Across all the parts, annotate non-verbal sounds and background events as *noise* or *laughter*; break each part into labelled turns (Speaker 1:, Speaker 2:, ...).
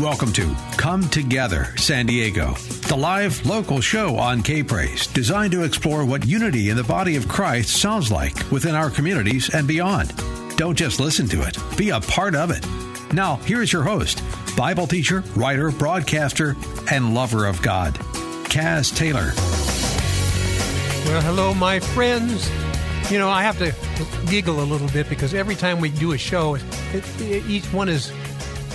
Speaker 1: Welcome to Come Together San Diego, the live local show on K Praise, designed to explore what unity in the body of Christ sounds like within our communities and beyond. Don't just listen to it, be a part of it. Now, here's your host, Bible teacher, writer, broadcaster, and lover of God, Kaz Taylor.
Speaker 2: Well, hello, my friends. You know, I have to giggle a little bit because every time we do a show, it, it, each one is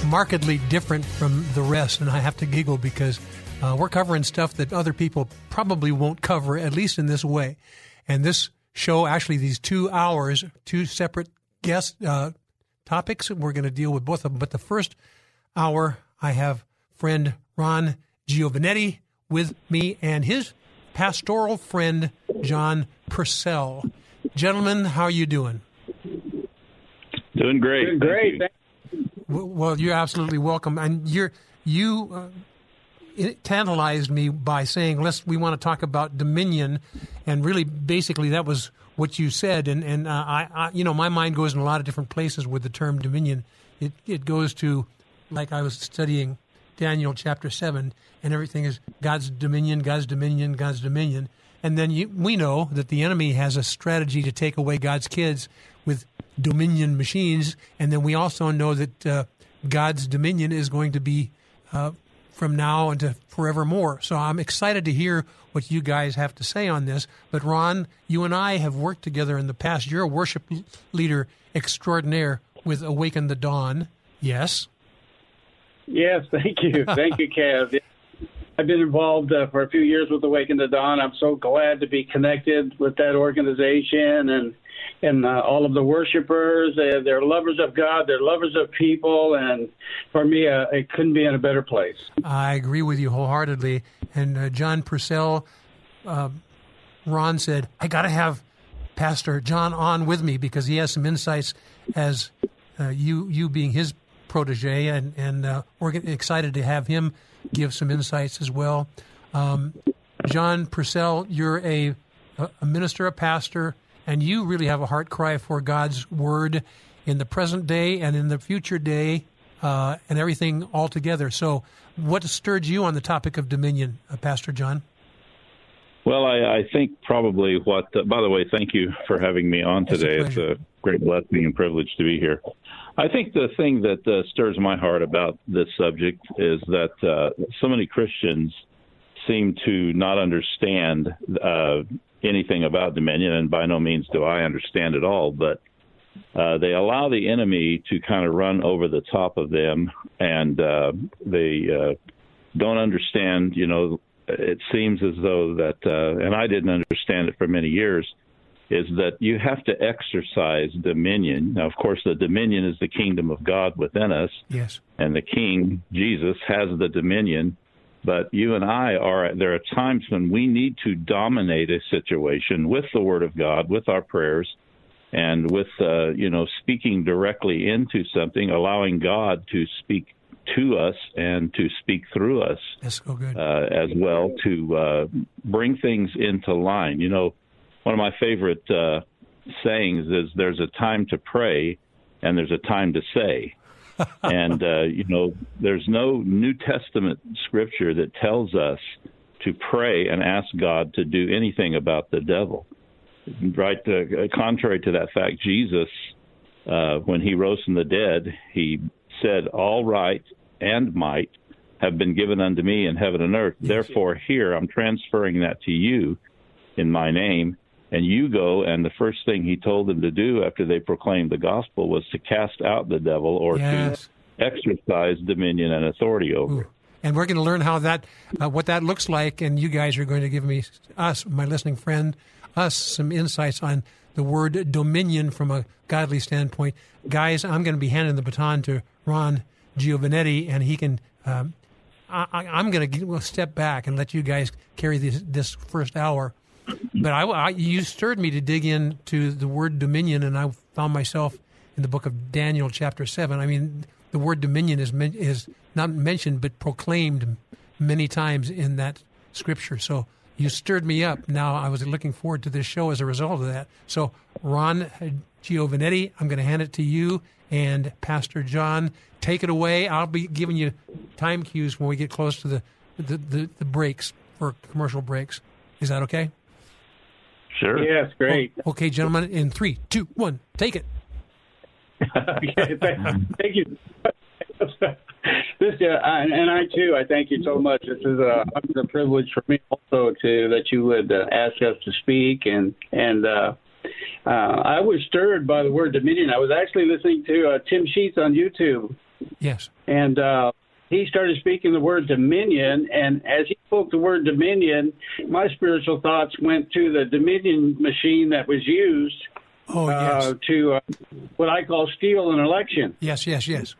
Speaker 2: markedly different from the rest, and I have to giggle because uh, we're covering stuff that other people probably won't cover, at least in this way. And this show, actually, these two hours, two separate guest uh, topics, we're going to deal with both of them. But the first hour, I have friend Ron Giovanetti with me and his pastoral friend John Purcell. Gentlemen, how are you doing?
Speaker 3: Doing great.
Speaker 4: Doing great.
Speaker 3: Thank
Speaker 2: well, you're absolutely welcome, and you're you uh, it tantalized me by saying, "Let's we want to talk about Dominion," and really, basically, that was what you said. And and uh, I, I, you know, my mind goes in a lot of different places with the term Dominion. It it goes to like I was studying Daniel chapter seven, and everything is God's dominion, God's dominion, God's dominion. And then you, we know that the enemy has a strategy to take away God's kids with dominion machines. And then we also know that uh, God's dominion is going to be uh, from now into forevermore. So I'm excited to hear what you guys have to say on this. But Ron, you and I have worked together in the past. You're a worship leader extraordinaire with Awaken the Dawn. Yes.
Speaker 4: Yes, thank you. *laughs* Thank you, Kaz. I've been involved uh, for a few years with Awaken the Dawn. I'm so glad to be connected with that organization and and uh, all of the worshipers. They're lovers of God. They're lovers of people. And for me, uh, it couldn't be in a better place.
Speaker 2: I agree with you wholeheartedly. And uh, John Purcell, uh, Ron said, I got to have Pastor John on with me because he has some insights as uh, you you being his protege, and and we're excited to have him give some insights as well. Um, John Purcell, you're a a minister, a pastor, and you really have a heart cry for God's word in the present day and in the future day uh, and everything all together. So, what stirred you on the topic of dominion, uh, Pastor John?
Speaker 3: Well, I, I think probably what, uh, by the way, thank you for having me on today.
Speaker 2: A
Speaker 3: it's a great blessing and privilege to be here. I think the thing that uh, stirs my heart about this subject is that uh, so many Christians seem to not understand uh, anything about Dominion, and by no means do I understand it all, but uh, they allow the enemy to kind of run over the top of them, and uh, they uh, don't understand. You know, it seems as though that, uh, and I didn't understand it for many years, is that you have to exercise dominion. Now, of course, the dominion is the kingdom of God within us.
Speaker 2: Yes.
Speaker 3: And the King, Jesus, has the dominion but you and I are, there are times when we need to dominate a situation with the Word of God, with our prayers, and with, uh, you know, speaking directly into something, allowing God to speak to us and to speak through us
Speaker 2: so
Speaker 3: uh, as well to uh, bring things into line. You know, one of my favorite uh, sayings is there's a time to pray and there's a time to say and uh, you know, there's no New Testament scripture that tells us to pray and ask God to do anything about the devil. Right, uh, contrary to that fact, Jesus, uh, when he rose from the dead, he said, "All right and might have been given unto me in heaven and earth. Therefore, here I'm transferring that to you in my name." And you go, and the first thing he told them to do after they proclaimed the gospel was to cast out the devil or
Speaker 2: yes.
Speaker 3: to exercise dominion and authority over.
Speaker 2: Ooh. And we're going to learn how that, uh, what that looks like. And you guys are going to give me, us, my listening friend, us some insights on the word dominion from a godly standpoint. Guys, I'm going to be handing the baton to Ron Giovanetti, and he can. Um, I, am going to step back and let you guys carry this, this first hour. But I, I, you stirred me to dig into the word dominion, and I found myself in the book of Daniel, chapter seven. I mean, the word dominion is is not mentioned but proclaimed many times in that scripture. So you stirred me up. Now I was looking forward to this show as a result of that. So Ron Giovanetti, I'm going to hand it to you and Pastor John. Take it away. I'll be giving you time cues when we get close to the the, the, the breaks for commercial breaks. Is that okay?
Speaker 3: Sure.
Speaker 4: Yes, great.
Speaker 2: okay, gentlemen. In three, two, one, take it. *laughs*
Speaker 4: okay, thank you. *laughs* this uh, and I too. I thank you so much. This is a, a privilege for me also to that you would uh, ask us to speak and and. Uh, uh, I was stirred by the word dominion. I was actually listening to uh, Tim Sheets on YouTube.
Speaker 2: Yes.
Speaker 4: And uh, he started speaking the word dominion, and as he spoke the word dominion, my spiritual thoughts went to the dominion machine that was used
Speaker 2: oh, yes.
Speaker 4: uh, to uh, what I call steal an election.
Speaker 2: Yes, yes, yes.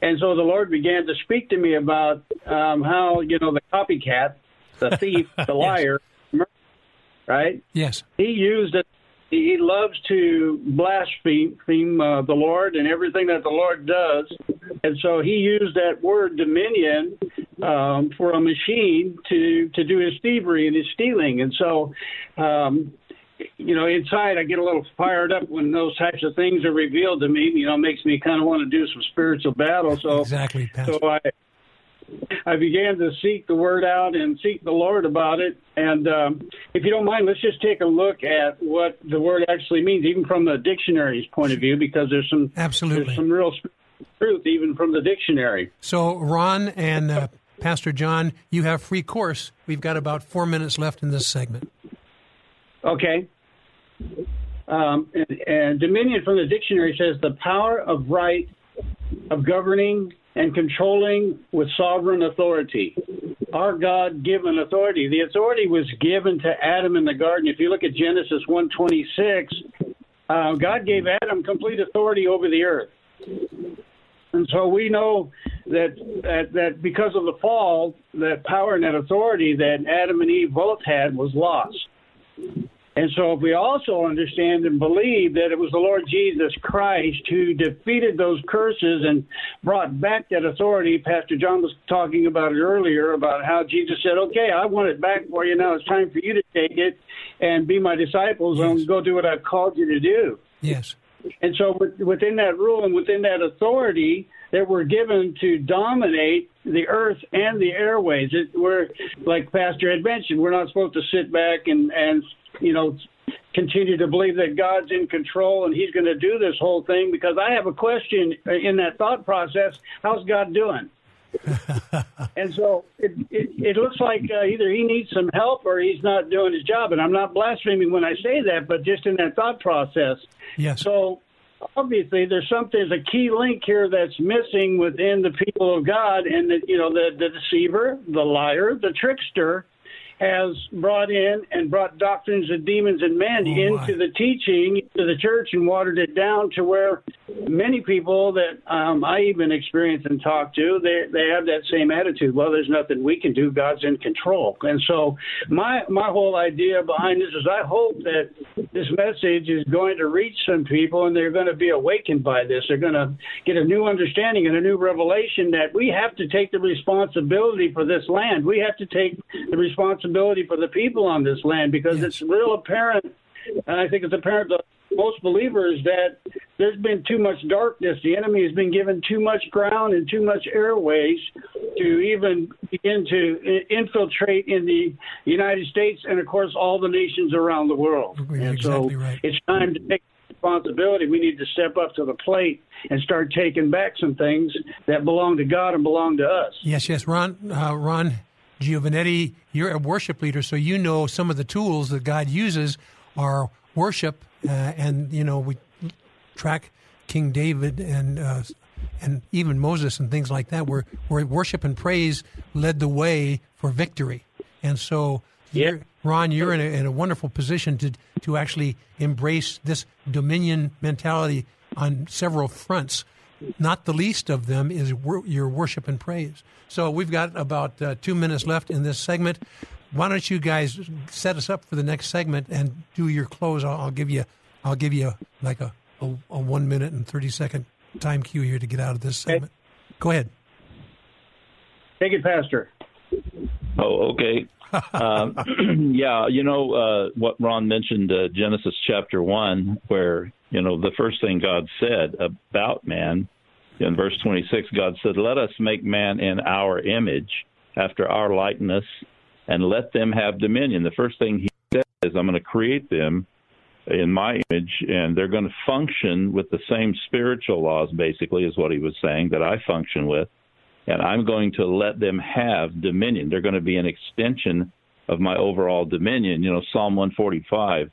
Speaker 4: And so the Lord began to speak to me about um, how, you know, the copycat, the thief, *laughs* the liar, yes. right?
Speaker 2: Yes.
Speaker 4: He used it. He loves to blaspheme uh, the Lord and everything that the Lord does. And so he used that word dominion um, for a machine to, to do his thievery and his stealing. And so um, you know, inside I get a little fired up when those types of things are revealed to me. You know, makes me kind of want to do some spiritual battle. So
Speaker 2: exactly, Pastor.
Speaker 4: so I I began to seek the word out and seek the Lord about it. And um, if you don't mind, let's just take a look at what the word actually means, even from the dictionary's point of view, because there's some
Speaker 2: absolutely
Speaker 4: there's some real truth even from the dictionary.
Speaker 2: So Ron and uh, Pastor John, you have free course. We've got about four minutes left in this segment.
Speaker 4: Okay. Um, and, and dominion from the dictionary says the power of right of governing and controlling with sovereign authority. Our God given authority. The authority was given to Adam in the garden. If you look at Genesis 126, uh, God gave Adam complete authority over the earth. And so we know that, that that because of the fall, that power and that authority that Adam and Eve both had was lost. And so, if we also understand and believe that it was the Lord Jesus Christ who defeated those curses and brought back that authority, Pastor John was talking about it earlier about how Jesus said, Okay, I want it back for you. Now it's time for you to take it and be my disciples yes. and go do what I've called you to do.
Speaker 2: Yes.
Speaker 4: And so, within that rule and within that authority, that we're given to dominate the earth and the airways. It, we're like Pastor had mentioned, we're not supposed to sit back and and you know, continue to believe that God's in control and He's going to do this whole thing. Because I have a question in that thought process: How's God doing? *laughs* and so it, it, it looks like uh, either he needs some help or he's not doing his job. And I'm not blaspheming when I say that, but just in that thought process.
Speaker 2: Yes.
Speaker 4: So obviously there's something there's a key link here that's missing within the people of God, and that you know the the deceiver, the liar, the trickster has brought in and brought doctrines of demons and men oh, into the teaching to the church and watered it down to where many people that um, I even experience and talk to, they they have that same attitude. Well, there's nothing we can do. God's in control. And so my my whole idea behind this is I hope that this message is going to reach some people and they're going to be awakened by this. They're going to get a new understanding and a new revelation that we have to take the responsibility for this land. We have to take the responsibility for the people on this land because yes. it's real apparent and I think it's apparent to most believers that there's been too much darkness. The enemy has been given too much ground and too much airways to even begin to infiltrate in the United States and, of course, all the nations around the world.
Speaker 2: You're
Speaker 4: and
Speaker 2: exactly
Speaker 4: so
Speaker 2: right.
Speaker 4: it's time to take responsibility. We need to step up to the plate and start taking back some things that belong to God and belong to us.
Speaker 2: Yes, yes, Ron. Uh, Ron Giovanetti, you're a worship leader, so you know some of the tools that God uses are worship, uh, and you know we track King David and uh, and even Moses and things like that, where where worship and praise led the way for victory, and so you're, Ron, you're in a, in a wonderful position to to actually embrace this dominion mentality on several fronts. Not the least of them is wor- your worship and praise. So we've got about uh, two minutes left in this segment. Why don't you guys set us up for the next segment and do your close? I'll, I'll give you, I'll give you like a, a, a, one minute and thirty second time cue here to get out of this segment. Okay. Go ahead.
Speaker 4: Take it, Pastor.
Speaker 3: Oh, okay. *laughs* um, *clears throat* yeah, you know uh, what Ron mentioned, uh, Genesis chapter one, where you know the first thing God said about man in verse 26, God said, "Let us make man in our image, after our likeness, and let them have dominion." The first thing He said is, "I'm going to create them." in my image, and they're going to function with the same spiritual laws, basically, is what he was saying, that I function with and I'm going to let them have dominion. They're going to be an extension of my overall dominion. You know, Psalm 145,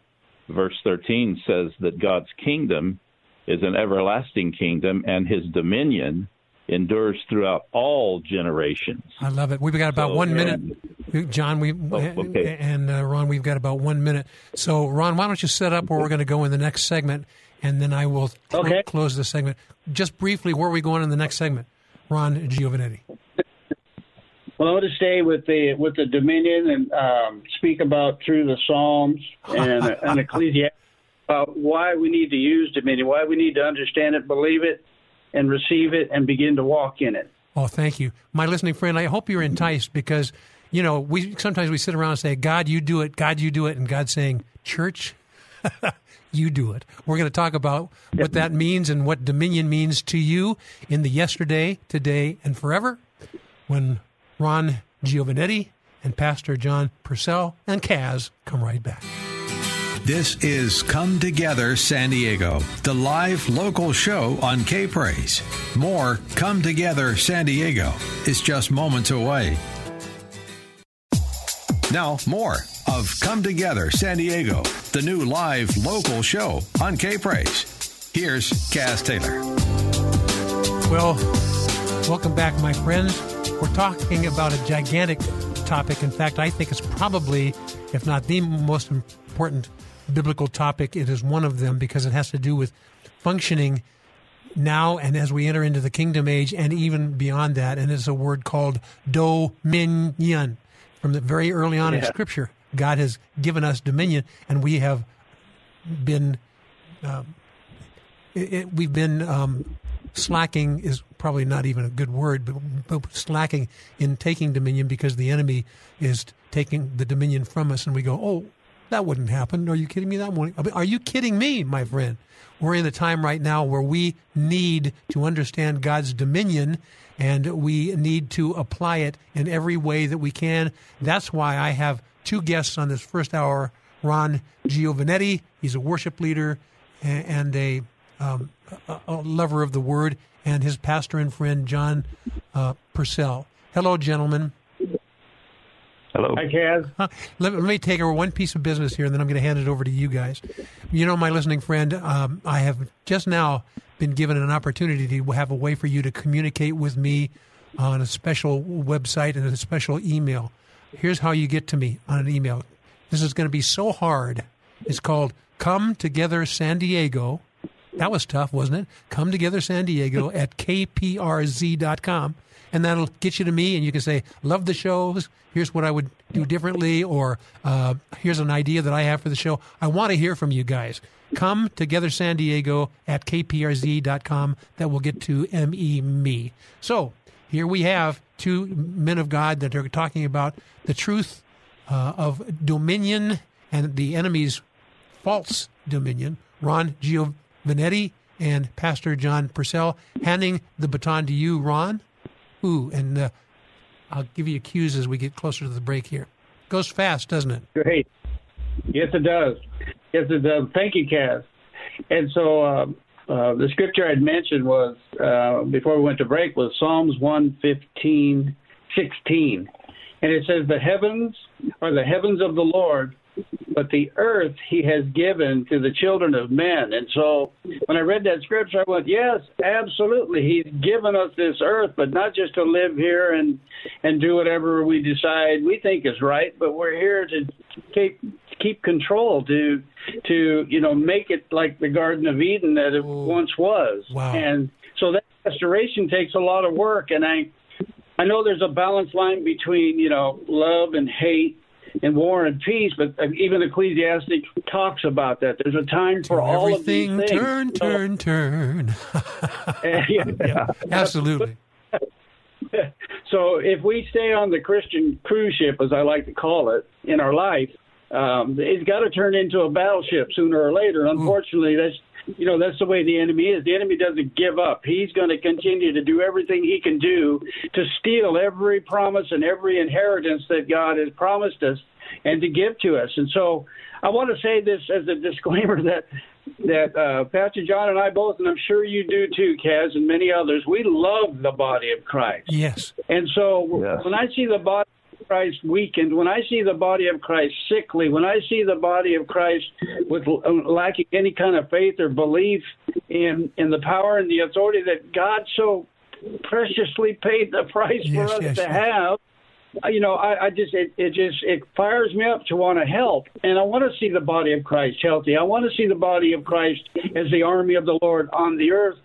Speaker 3: verse 13 says that God's kingdom is an everlasting kingdom, and his dominion endures throughout all generations.
Speaker 2: I love it. We've got about so, one minute, John. We oh, okay. and uh, Ron. We've got about one minute. So, Ron, why don't you set up where we're going to go in the next segment, and then I will okay. close the segment. Just briefly, where are we going in the next segment? Ron Giovanetti?
Speaker 4: Well, I want to stay with the with the Dominion and um, speak about through the Psalms and, and Ecclesiastes about why we need to use Dominion, why we need to understand it, believe it, and receive it, and begin to walk in it.
Speaker 2: Oh, thank you, my listening friend. I hope you're enticed because you know we sometimes we sit around and say, "God, you do it. God, you do it," and God's saying, "Church." *laughs* you do it. We're going to talk about what that means and what dominion means to you in the yesterday, today, and forever when Ron Giovanetti and Pastor John Purcell and Kaz come right back.
Speaker 1: This is Come Together San Diego, the live local show on K Praise. More Come Together San Diego is just moments away. Now, more of Come Together San Diego, the new live local show on K Praise. Here's Kaz Taylor.
Speaker 2: Well, welcome back, my friends. We're talking about a gigantic topic. In fact, I think it's probably, if not the most important biblical topic, it is one of them because it has to do with functioning now and as we enter into the kingdom age and even beyond that. And it's a word called dominion from the very early on yeah. in Scripture. God has given us dominion, and we have been um, it, it, we've been um, slacking is probably not even a good word, but, but, slacking in taking dominion because the enemy is taking the dominion from us, and we go, oh, that wouldn't happen. Are you kidding me? That won't. Are you kidding me, my friend? We're in a time right now where we need to understand God's dominion and we need to apply it in every way that we can. That's why I have two guests on this first hour Ron Giovanetti, he's a worship leader and a, um, a, lover of the word, and his pastor and friend John uh, Purcell. Hello, gentlemen.
Speaker 3: Hello.
Speaker 4: Hi, Kaz.
Speaker 2: Let, let, me take over one piece of business here, and then I'm going to hand it over to you guys. You know, my listening friend, um, I have just now been given an opportunity to have a way for you to communicate with me on a special website and a special email. Here's how you get to me on an email. This is going to be so hard. It's called Come Together San Diego. That was tough, wasn't it? Come Together San Diego *laughs* at kprz.com. And that'll get you to me, and you can say, Love the shows. Here's what I would do differently, or uh, here's an idea that I have for the show. I want to hear from you guys. Come together San Diego at kprz.com. That will get to me me. So here we have two men of God that are talking about the truth uh, of dominion and the enemy's false dominion. Ron Giovanetti and Pastor John Purcell handing the baton to you, Ron. Ooh, and uh, I'll give you cues as we get closer to the break here. Goes fast, doesn't it?
Speaker 4: Great. Yes, it does. Yes, it does. Thank you, Kaz. And so uh, uh, the scripture I'd mentioned was uh, before we went to break was Psalms 115, 16. And it says, The heavens are the heavens of the Lord, but the earth he has given to the children of men. And so when I read that scripture, I went, yes, absolutely. He's given us this earth, but not just to live here and, and do whatever we decide we think is right, but we're here to keep, keep control, to, to, you know, make it like the Garden of Eden that it
Speaker 2: Ooh.
Speaker 4: once was.
Speaker 2: Wow.
Speaker 4: And so that restoration takes a lot of work. And I, I know there's a balance line between, you know, love and hate and war and peace, but even Ecclesiastic talks about that. There's a time for all of these
Speaker 2: Everything
Speaker 4: things.
Speaker 2: turn, turn, turn. *laughs*
Speaker 4: yeah.
Speaker 2: yeah, *laughs* absolutely. *laughs*
Speaker 4: So if we stay on the Christian cruise ship, as I like to call it, in our life, um, it's got to turn into a battleship sooner or later. Unfortunately, that's you know that's the way the enemy is. The enemy doesn't give up. He's going to continue to do everything he can do to steal every promise and every inheritance that God has promised us and to give to us. And so I want to say this as a disclaimer *laughs* that that uh, Pastor John and I both, and I'm sure you do too, Kaz, and many others, we love the body of Christ.
Speaker 2: Yes.
Speaker 4: And so
Speaker 3: Yes.
Speaker 4: when I see the body of Christ weakened, when I see the body of Christ sickly, when I see the body of Christ with uh, lacking any kind of faith or belief in in the power and the authority that God so preciously paid the price
Speaker 2: Yes,
Speaker 4: for us
Speaker 2: yes,
Speaker 4: to
Speaker 2: yes.
Speaker 4: have. uh, You know, I, I just it, it just it fires me up to want to help, and I want to see the body of Christ healthy. I want to see the body of Christ as the army of the Lord on the earth,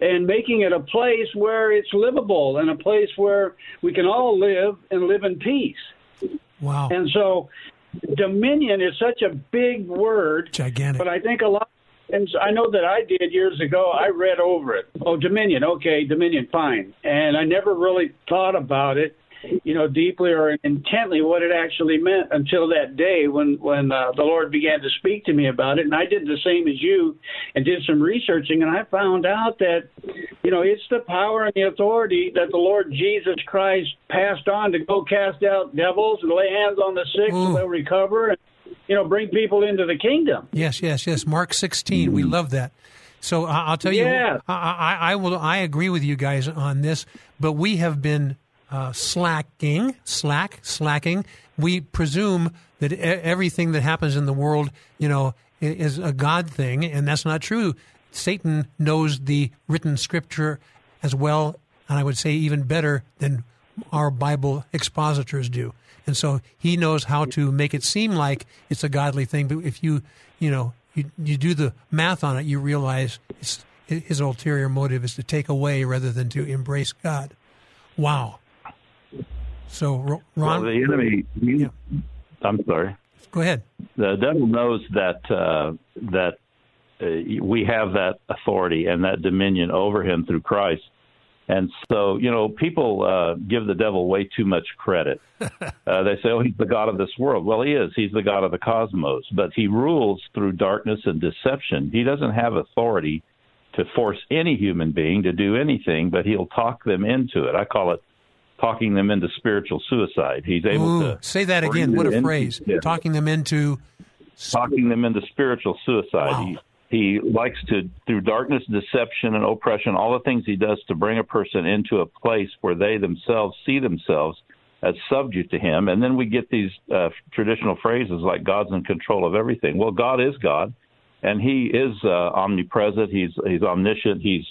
Speaker 4: and making it a place where it's livable and a place where we can all live and live in peace.
Speaker 2: Wow.
Speaker 4: And so, dominion is such a big word,
Speaker 2: Gigantic.
Speaker 4: but I think a lot. And I know that I did years ago. I read over it. Oh, Dominion. Okay, Dominion. Fine. And I never really thought about it, you know, deeply or intently what it actually meant until that day when when uh, the Lord began to speak to me about it. And I did the same as you, and did some researching, and I found out that, you know, it's the power and the authority that the Lord Jesus Christ passed on to go cast out devils and lay hands on the sick
Speaker 2: Ooh.
Speaker 4: so they'll recover, and you know, bring people into the kingdom.
Speaker 2: Yes, yes, yes. Mark 16. We love that. So I'll tell you,
Speaker 4: Yeah.
Speaker 2: I, I, I will. I agree with you guys on this, but we have been uh, slacking, slack, slacking. We presume that everything that happens in the world, you know, is a God thing, and that's not true. Satan knows the written scripture as well, and I would say even better than our Bible expositors do. And so he knows how to make it seem like it's a godly thing. But if you, you know, you, you do the math on it, you realize his ulterior motive is to take away rather than to embrace God. Wow. So, Ro-
Speaker 3: Well, the enemy.
Speaker 2: Yeah.
Speaker 3: I'm sorry.
Speaker 2: go ahead.
Speaker 3: The devil knows that uh, that uh, we have that authority and that dominion over him through Christ. And so, you know, people uh, give the devil way too much credit. *laughs* Uh, they say, "Oh, he's the god of this world." Well, he is. He's the god of the cosmos, but he rules through darkness and deception. He doesn't have authority to force any human being to do anything, but he'll talk them into it. I call it talking them into spiritual suicide. He's able
Speaker 2: Ooh,
Speaker 3: to
Speaker 2: say that again. What a phrase. Talking them into.
Speaker 3: talking them into spiritual suicide.
Speaker 2: Wow.
Speaker 3: He, he likes to, through darkness, deception, and oppression, all the things he does to bring a person into a place where they themselves see themselves as subject to him. And then we get these uh, traditional phrases like God's in control of everything. Well, God is God, and he is uh, omnipresent. He's he's omniscient. He's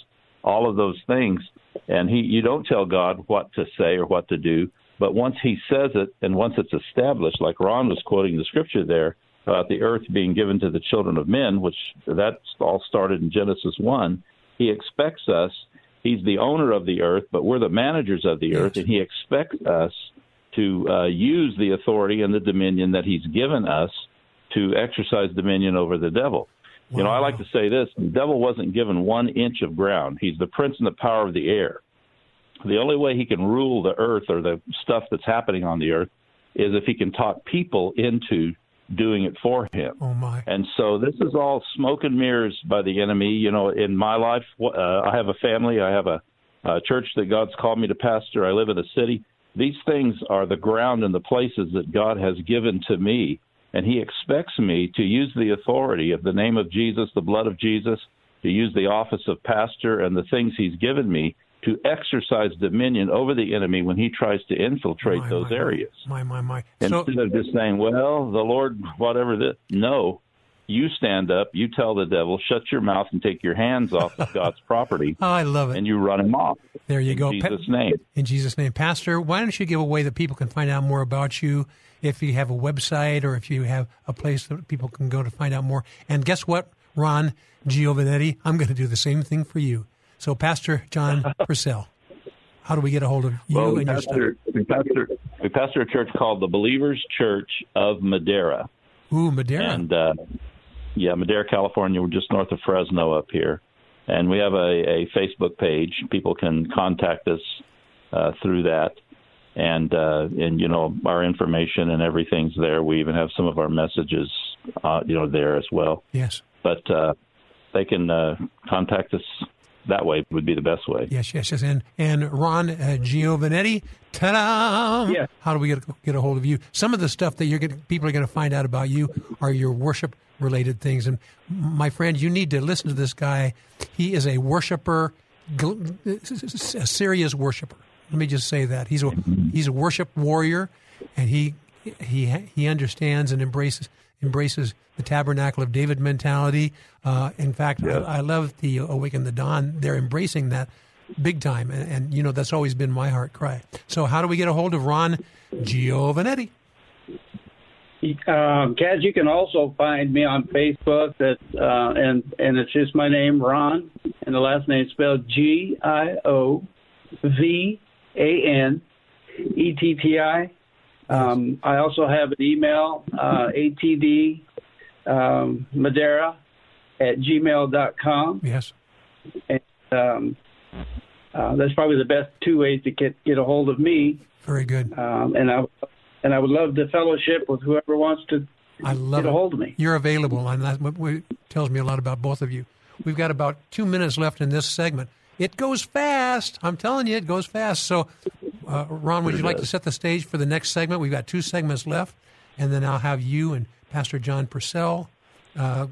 Speaker 3: all of those things. And he you don't tell God what to say or what to do, but once he says it and once it's established, like Ron was quoting the scripture there about the earth being given to the children of men, which that all started in Genesis 1, he expects us, he's the owner of the earth, but we're the managers of the earth, and he expects us to uh, use the authority and the dominion that he's given us to exercise dominion over the devil. You know, I like to say this the devil wasn't given one inch of ground. He's the prince and the power of the air. The only way he can rule the earth or the stuff that's happening on the earth is if he can talk people into doing it for him.
Speaker 2: Oh, my.
Speaker 3: And so this is all smoke and mirrors by the enemy. You know, in my life, uh, I have a family. I have a, a church that God's called me to pastor. I live in a city. These things are the ground and the places that God has given to me. And He expects me to use the authority of the name of Jesus, the blood of Jesus, to use the office of pastor and the things He's given me to exercise dominion over the enemy when he tries to infiltrate
Speaker 2: My,
Speaker 3: those
Speaker 2: my,
Speaker 3: areas.
Speaker 2: My, my, my. So,
Speaker 3: Instead of just saying, well, the Lord, whatever this. No, you stand up, you tell the devil, shut your mouth and take your hands off of God's *laughs* property,
Speaker 2: oh, I love it.
Speaker 3: and you run him off.
Speaker 2: There you go.
Speaker 3: in
Speaker 2: go.
Speaker 3: Jesus'
Speaker 2: Pa-
Speaker 3: name.
Speaker 2: In Jesus' name. Pastor, why don't you give a way that people can find out more about you if you have a website or if you have a place that people can go to find out more? And guess what, Ron Giovanetti? I'm going to do the same thing for you. So, Pastor John *laughs* Purcell, how do we get a hold of you
Speaker 3: Well, we
Speaker 2: and your stuff?
Speaker 3: pastor, we, pastor, we pastor a church called the Believers Church of Madera.
Speaker 2: Ooh, Madera.
Speaker 3: And uh, yeah, Madera, California. We're just north of Fresno up here. And we have a, a Facebook page. People can contact us uh, through that. And uh, and you know our information and everything's there. We even have some of our messages, uh, you know, there as well.
Speaker 2: yes.
Speaker 3: But uh, they can uh, contact us that way. Would be the best way.
Speaker 2: Yes, yes, yes. And and Ron uh, Giovanetti, ta-da!
Speaker 4: Yeah.
Speaker 2: How do we get get a hold of you? Some of the stuff that you're getting, people are going to find out about you are your worship related things. And my friend, you need to listen to this guy. He is a worshiper, a serious worshiper. Let me just say that he's a he's a worship warrior, and he he he understands and embraces embraces the tabernacle of David mentality. Uh, in fact, I, I love the Awaken the Dawn. They're embracing that big time, and, and you know that's always been my heart cry. So, how do we get a hold of Ron Giovanetti?
Speaker 4: Um, Kaz, you can also find me on Facebook. That uh, and and it's just my name, Ron, and the last name is spelled G I O V A N E T T I. Um, I also have an email, uh, atd um, Madera at gmail.com.
Speaker 2: Yes.
Speaker 4: Um, uh, that's probably the best two ways to get get a hold of me.
Speaker 2: Very good.
Speaker 4: Um, and I and I would love to fellowship with whoever wants to
Speaker 2: I love
Speaker 4: get a hold of me.
Speaker 2: You're available, and that tells me a lot about both of you. We've got about two minutes left in this segment. It goes fast. I'm telling you, it goes fast. So, uh, Ron, would you like to set the stage for the next segment? We've got two segments left, and then I'll have you and Pastor John Purcell uh,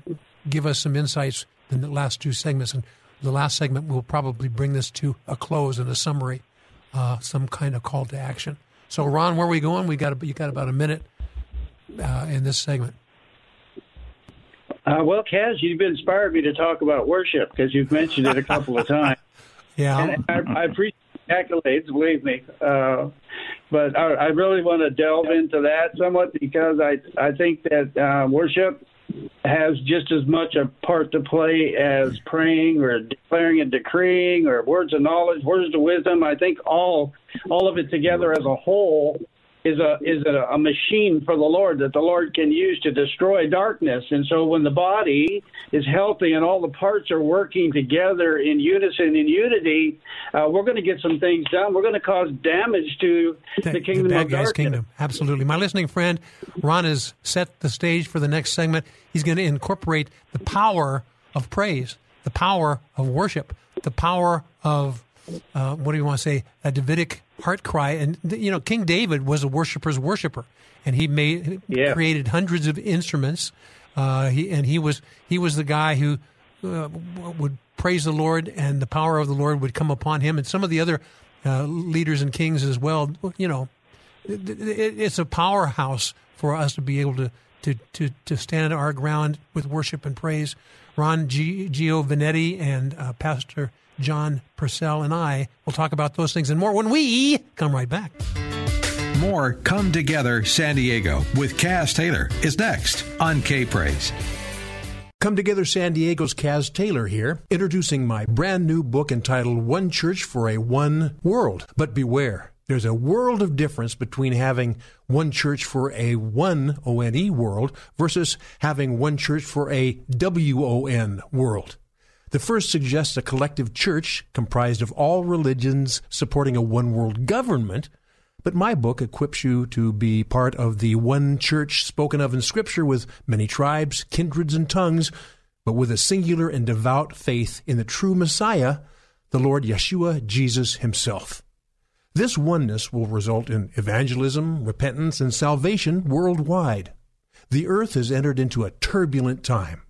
Speaker 2: give us some insights in the last two segments. And the last segment will probably bring this to a close and a summary, uh, some kind of call to action. So, Ron, where are we going? We got you got about a minute uh, in this segment.
Speaker 4: Uh, well, Kaz, you've inspired me to talk about worship because you've mentioned it a couple of *laughs* times.
Speaker 2: Yeah,
Speaker 4: I, I appreciate accolades, believe me. Uh, but I, I really want to delve into that somewhat because I I think that uh, worship has just as much a part to play as praying or declaring and decreeing or words of knowledge, words of wisdom. I think all all of it together as a whole is a is a, a machine for the Lord that the Lord can use to destroy darkness. And so when the body is healthy and all the parts are working together in unison in unity, uh, we're going to get some things done. We're going to cause damage to the kingdom
Speaker 2: bad
Speaker 4: of
Speaker 2: guy's
Speaker 4: darkness.
Speaker 2: kingdom. Absolutely. My listening friend, Ron has set the stage for the next segment. He's going to incorporate the power of praise, the power of worship, the power of uh, what do you want to say? A Davidic heart cry. And you know, King David was a worshiper's worshiper, and he made
Speaker 4: Yeah.
Speaker 2: created hundreds of instruments. Uh, he and he was he was the guy who uh, would praise the Lord, and the power of the Lord would come upon him, and some of the other uh, leaders and kings as well. You know, it, it, it's a powerhouse for us to be able to to to, to stand our ground with worship and praise. Ron G- Giovanetti and uh, Pastor John Purcell and I will talk about those things and more when we come right back.
Speaker 1: More Come Together San Diego with Kaz Taylor is next on K Praise.
Speaker 5: Come Together San Diego's Kaz Taylor here, introducing my brand new book entitled One Church for a One World. But beware, there's a world of difference between having one church for a one O-N-E world versus having one church for a W-O-N world. The first suggests a collective church comprised of all religions supporting a one world government, but my book equips you to be part of the one church spoken of in Scripture with many tribes, kindreds, and tongues, but with a singular and devout faith in the true Messiah, the Lord Yeshua Jesus himself. This oneness will result in evangelism, repentance, and salvation worldwide. The earth has entered into a turbulent time.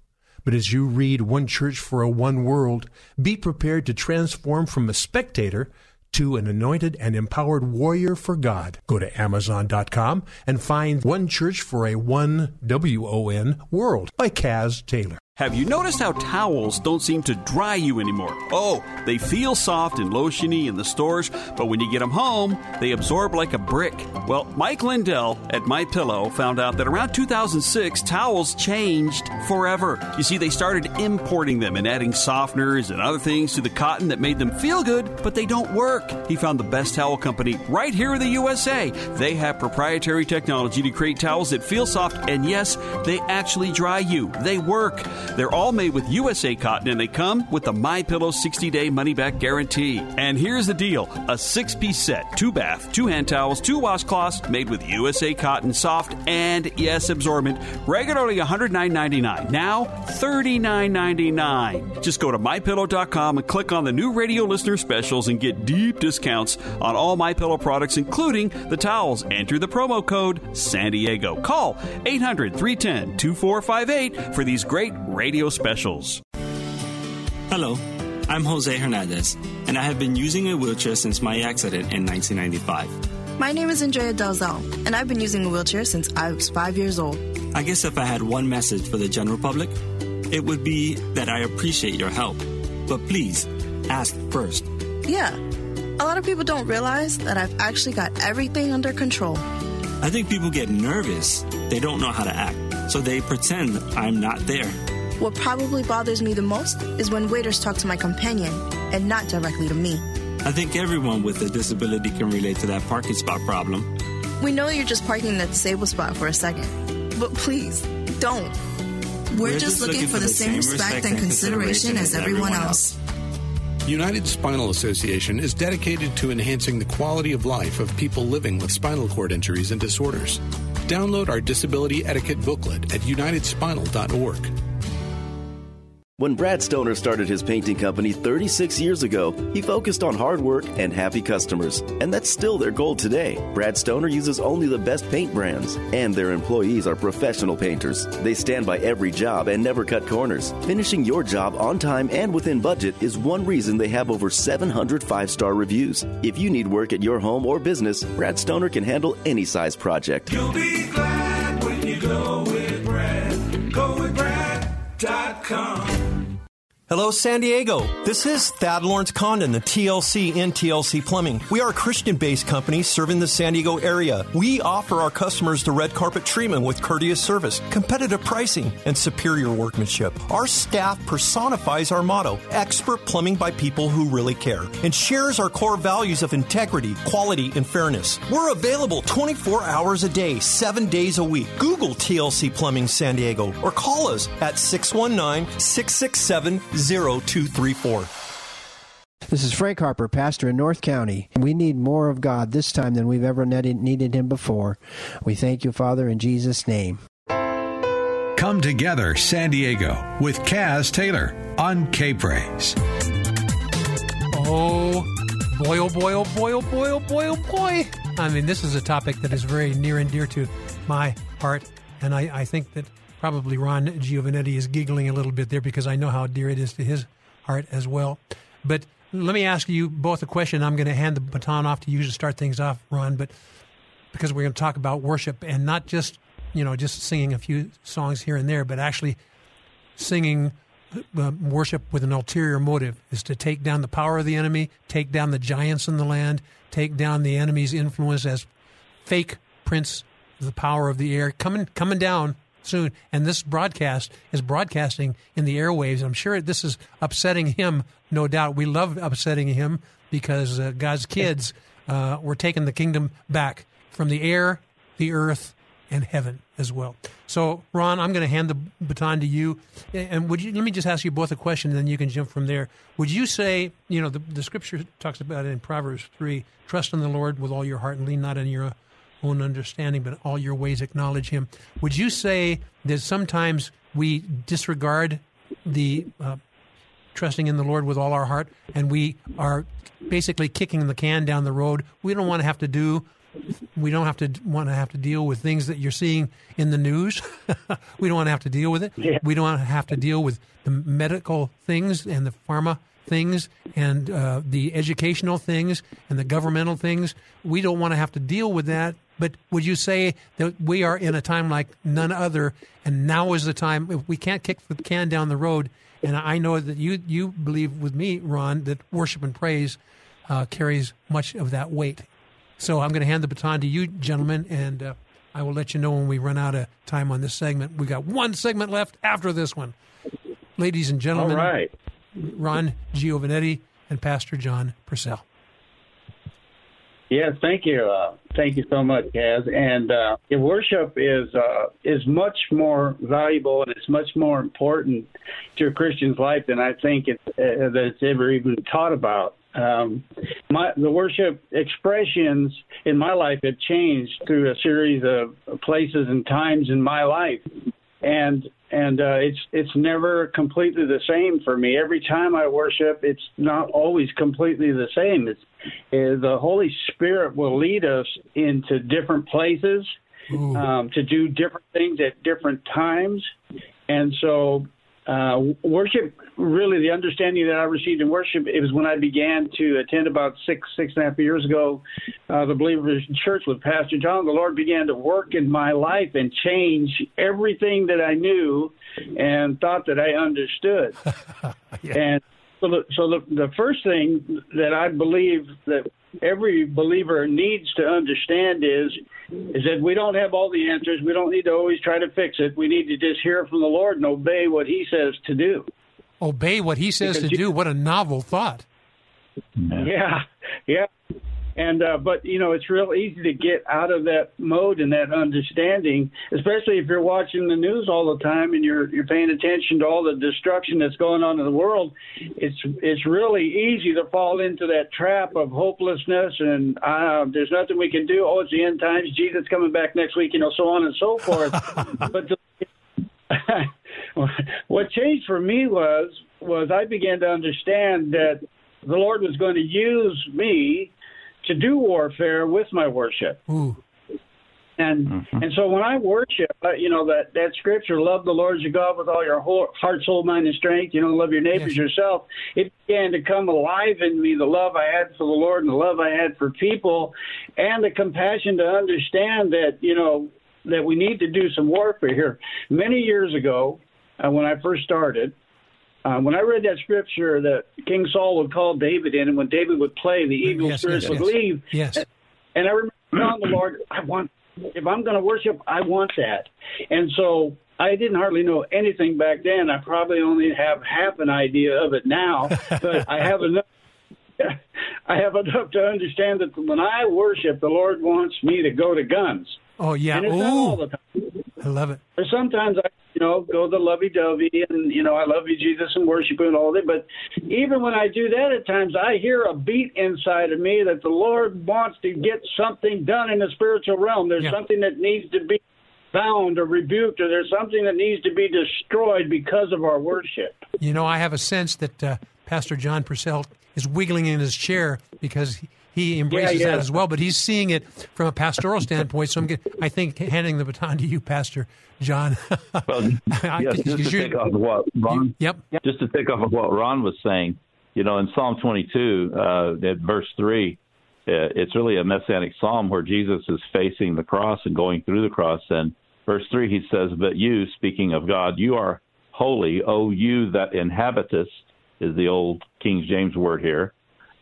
Speaker 5: But as you read One Church for a One World, be prepared to transform from a spectator to an anointed and empowered warrior for God. Go to Amazon.com and find One Church for a One W O N World by Kaz Taylor.
Speaker 6: Have you noticed how towels don't seem to dry you anymore? Oh, they feel soft and lotiony in the stores, but when you get them home, they absorb like a brick. Well, Mike Lindell at My Pillow found out that around 2006, towels changed forever. You see, they started importing them and adding softeners and other things to the cotton that made them feel good, but they don't work. He found the best towel company right here in the USA. They have proprietary technology to create towels that feel soft, and yes, they actually dry you. They work. They're all made with USA cotton and they come with the My Pillow 60-day money-back guarantee. And here's the deal: a six-piece set, two bath, two hand towels, two washcloths, made with USA cotton, soft and yes, absorbent. Regularly $109.99. Now $39.99. Just go to mypillow.com and click on the new radio listener specials and get deep discounts on all My Pillow products, including the towels. Enter the promo code San Diego. Call 800-310-2458 for these great radio specials.
Speaker 7: Hello, I'm Jose Hernandez, and I have been using a wheelchair since my accident in 1995.
Speaker 8: My name is Andrea Delzell, and I've been using a wheelchair since I was five years old.
Speaker 7: I guess if I had one message for the general public, it would be that I appreciate your help. But please, ask first.
Speaker 8: Yeah, a lot of people don't realize that I've actually got everything under control.
Speaker 7: I think people get nervous. They don't know how to act, so they pretend I'm not there.
Speaker 8: What probably bothers me the most is when waiters talk to my companion and not directly to me.
Speaker 7: I think everyone with a disability can relate to that parking spot problem.
Speaker 8: We know you're just parking in the disabled spot for a second, but please, don't. We're, We're just, looking, looking for the same respect and consideration as everyone else.
Speaker 9: United Spinal Association is dedicated to enhancing the quality of life of people living with spinal cord injuries and disorders. Download our disability etiquette booklet at unitedspinal.org.
Speaker 10: When Brad Stoner started his painting company 36 years ago, he focused on hard work and happy customers. And that's still their goal today. Brad Stoner uses only the best paint brands, and their employees are professional painters. They stand by every job and never cut corners. Finishing your job on time and within budget is one reason they have over 700 five star reviews. If you need work at your home or business, Brad Stoner can handle any size project.
Speaker 11: You'll be glad when you go
Speaker 12: Hello, San Diego. This is Thad Lawrence Condon, the TLC in TLC Plumbing. We are a Christian based company serving the San Diego area. We offer our customers the red carpet treatment with courteous service, competitive pricing, and superior workmanship. Our staff personifies our motto expert plumbing by people who really care and shares our core values of integrity, quality, and fairness. We're available 24 hours a day, seven days a week. Google TLC Plumbing San Diego or call us at 619 667 0234.
Speaker 13: This is Frank Harper, pastor in North County. We need more of God this time than we've ever needed Him before. We thank you, Father, in Jesus' name.
Speaker 1: Come together, San Diego, with Kaz Taylor on K Praise.
Speaker 2: Oh, boy, oh boy, oh boy, oh boy, oh boy, oh boy. I mean, this is a topic that is very near and dear to my heart, and I, I think that probably Ron Giovanetti is giggling a little bit there because I know how dear it is to his heart as well. But let me ask you both a question. I'm going to hand the baton off to you to start things off, Ron, but because we're going to talk about worship and not just, you know, just singing a few songs here and there, but actually singing uh, worship with an ulterior motive is to take down the power of the enemy, take down the giants in the land, take down the enemy's influence as fake prince of the power of the air coming coming down soon. And this broadcast is broadcasting in the airwaves. I'm sure this is upsetting him, no doubt. We love upsetting him because uh, God's kids uh, were taking the kingdom back from the air, the earth, and heaven as well. So, Ron, I'm going to hand the baton to you. And would you let me just ask you both a question, and then you can jump from there. Would you say, you know, the, the scripture talks about it in Proverbs 3 trust in the Lord with all your heart and lean not on your own understanding, but all your ways acknowledge Him. Would you say that sometimes we disregard the uh, trusting in the Lord with all our heart, and we are basically kicking the can down the road? We don't want to have to do we don't have to want to have to deal with things that you're seeing in the news. *laughs* we don't want to have to deal with it.
Speaker 4: Yeah.
Speaker 2: We don't want to have to deal with the medical things and the pharma things and uh, the educational things and the governmental things. We don't want to have to deal with that. But would you say that we are in a time like none other, and now is the time? If we can't kick the can down the road, and I know that you you believe with me, Ron, that worship and praise uh, carries much of that weight. So I'm going to hand the baton to you, gentlemen, and uh, I will let you know when we run out of time on this segment. We got one segment left after this one. Ladies and gentlemen,
Speaker 4: All right.
Speaker 2: Ron Giovanetti and Pastor John Purcell.
Speaker 4: Yes, thank you. Uh, thank you so much, Kaz. And uh, worship is uh, is much more valuable and it's much more important to a Christian's life than I think it, uh, that it's ever even taught about. Um, my the worship expressions in my life have changed through a series of places and times in my life, and and uh, it's it's never completely the same for me. Every time I worship, it's not always completely the same. It's uh, the Holy Spirit will lead us into different places um, to do different things at different times, and so uh, worship really the understanding that I received in worship it was when I began to attend about six six and a half years ago uh, the Believers Church with Pastor John. The Lord began to work in my life and change everything that I knew and thought that I understood. *laughs* And so, the, so the the first thing that I believe that every believer needs to understand is is that we don't have all the answers. We don't need to always try to fix it. We need to just hear from the Lord and obey what He says to do.
Speaker 2: Obey what he says
Speaker 4: Because
Speaker 2: to
Speaker 4: you-
Speaker 2: do. What a novel thought.
Speaker 4: Yeah, yeah. And uh, but you know it's real easy to get out of that mode and that understanding, especially if you're watching the news all the time and you're you're paying attention to all the destruction that's going on in the world. It's it's really easy to fall into that trap of hopelessness and uh, there's nothing we can do. Oh, it's the end times. Jesus coming back next week. You know, so on and so forth. *laughs* but the, *laughs* what changed for me was was I began to understand that the Lord was going to use me to do warfare with my worship.
Speaker 2: Ooh.
Speaker 4: And and so when I worship, uh, you know that that scripture, love the Lord your God with all your whole heart, soul, mind, and strength. You know, love your neighbors yourself. It began to come alive in me. The love I had for the Lord and the love I had for people, and the compassion to understand that you know that we need to do some warfare here. Many years ago, uh, when I first started, uh, when I read that scripture that King Saul would call David in, and when David would play, the evil
Speaker 2: Yes,
Speaker 4: spirits
Speaker 2: yes,
Speaker 4: would
Speaker 2: yes.
Speaker 4: leave.
Speaker 2: Yes.
Speaker 4: And I remember telling the Lord, I want, if I'm going to worship, I want that. And so I didn't hardly know anything back then. I probably only have half an idea of it now, *laughs* but I have enough. *laughs* I have enough to understand that when I worship, the Lord wants me to go to guns.
Speaker 2: Oh yeah.
Speaker 4: And it's not all
Speaker 2: Ooh.
Speaker 4: the time.
Speaker 2: I love it.
Speaker 4: Or sometimes I, you know, go the lovey-dovey and you know, I love you, Jesus, and worship you and all that. But even when I do that, at times I hear a beat inside of me that the Lord wants to get something done in the spiritual realm. There's something that needs to be bound or rebuked, or there's something that needs to be destroyed because of our worship.
Speaker 2: You know, I have a sense that uh, Pastor John Purcell is wiggling in his chair because he- he embraces
Speaker 4: Yeah, yeah.
Speaker 2: that as well. But he's seeing it from a pastoral standpoint. So I'm, get, I think, handing the baton to you, Pastor John. *laughs*
Speaker 3: Well, yes, just to
Speaker 2: 'cause you're-
Speaker 3: take off of what Ron.
Speaker 2: yep.
Speaker 3: Just to take off of what Ron was saying, you know, in Psalm 22, uh, at verse three, uh, it's really a messianic psalm where Jesus is facing the cross and going through the cross. And verse three, he says, "But you, speaking of God, you are holy, O you that inhabitest," is the old King James word here.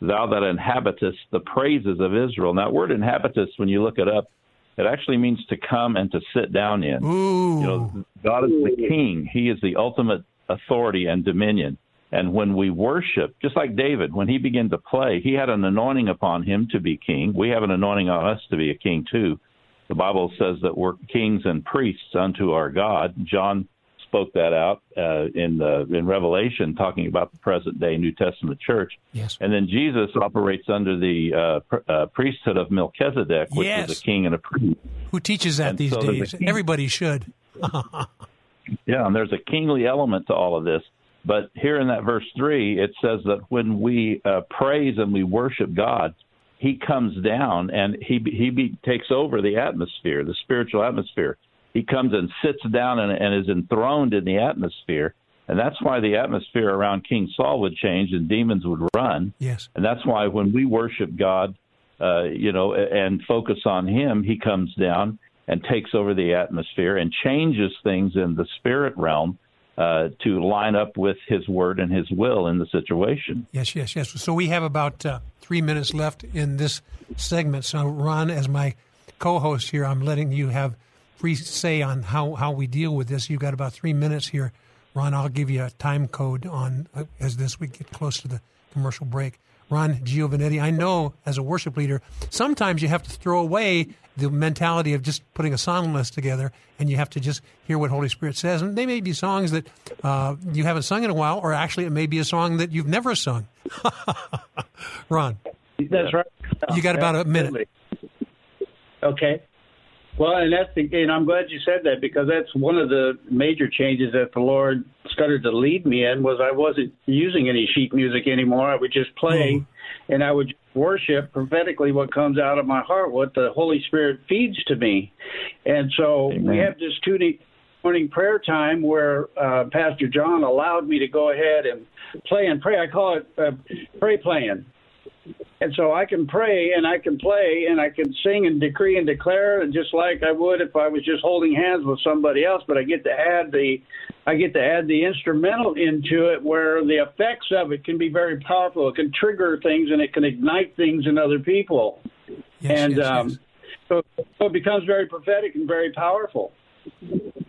Speaker 3: Thou that inhabitest the praises of Israel. Now, that word inhabitest, when you look it up, it actually means to come and to sit down in.
Speaker 2: Ooh.
Speaker 3: You know, God is the king. He is the ultimate authority and dominion. And when we worship, just like David, when he began to play, he had an anointing upon him to be king. We have an anointing on us to be a king too. The Bible says that we're kings and priests unto our God. John spoke that out uh, in the, in Revelation, talking about the present day New Testament church.
Speaker 2: Yes.
Speaker 3: And then Jesus operates under the uh, pr- uh, priesthood of Melchizedek, which
Speaker 2: Yes.
Speaker 3: is a king and a priest.
Speaker 2: Who teaches that
Speaker 3: And
Speaker 2: these
Speaker 3: so
Speaker 2: days? Everybody should. *laughs*
Speaker 3: Yeah, and there's a kingly element to all of this. But here in that verse three, it says that when we uh, praise and we worship God, he comes down and he he be, takes over the atmosphere, the spiritual atmosphere. He comes and sits down and, and is enthroned in the atmosphere, and that's why the atmosphere around King Saul would change and demons would run.
Speaker 2: Yes,
Speaker 3: and that's why when we worship God, uh, you know, and focus on Him, He comes down and takes over the atmosphere and changes things in the spirit realm uh, to line up with His word and His will in the situation.
Speaker 2: Yes, yes, yes. So we have about uh, three minutes left in this segment. So, Ron, as my co-host here, I'm letting you have free say on how, how we deal with this. You've got about three minutes here. Ron, I'll give you a time code on uh, as this we get close to the commercial break. Ron Giovanetti, I know as a worship leader, sometimes you have to throw away the mentality of just putting a song list together and you have to just hear what Holy Spirit says. And they may be songs that uh, you haven't sung in a while, or actually it may be a song that you've never sung. *laughs* Ron.
Speaker 4: That's right.
Speaker 2: You got about a minute.
Speaker 4: Okay. Well, and that's the, and I'm glad you said that because that's one of the major changes that the Lord started to lead me in was I wasn't using any sheet music anymore. I would just play, mm. and I would worship prophetically what comes out of my heart, what the Holy Spirit feeds to me, and so Amen. we have this Tuesday morning prayer time where uh, Pastor John allowed me to go ahead and play and pray. I call it uh, pray playing and so I can pray and I can play and I can sing and decree and declare and just like I would if I was just holding hands with somebody else, but I get to add the I get to add the instrumental into it where the effects of it can be very powerful. It can trigger things and it can ignite things in other people.
Speaker 2: Yes,
Speaker 4: and
Speaker 2: yes,
Speaker 4: um,
Speaker 2: yes.
Speaker 4: So, so it becomes very prophetic and very powerful.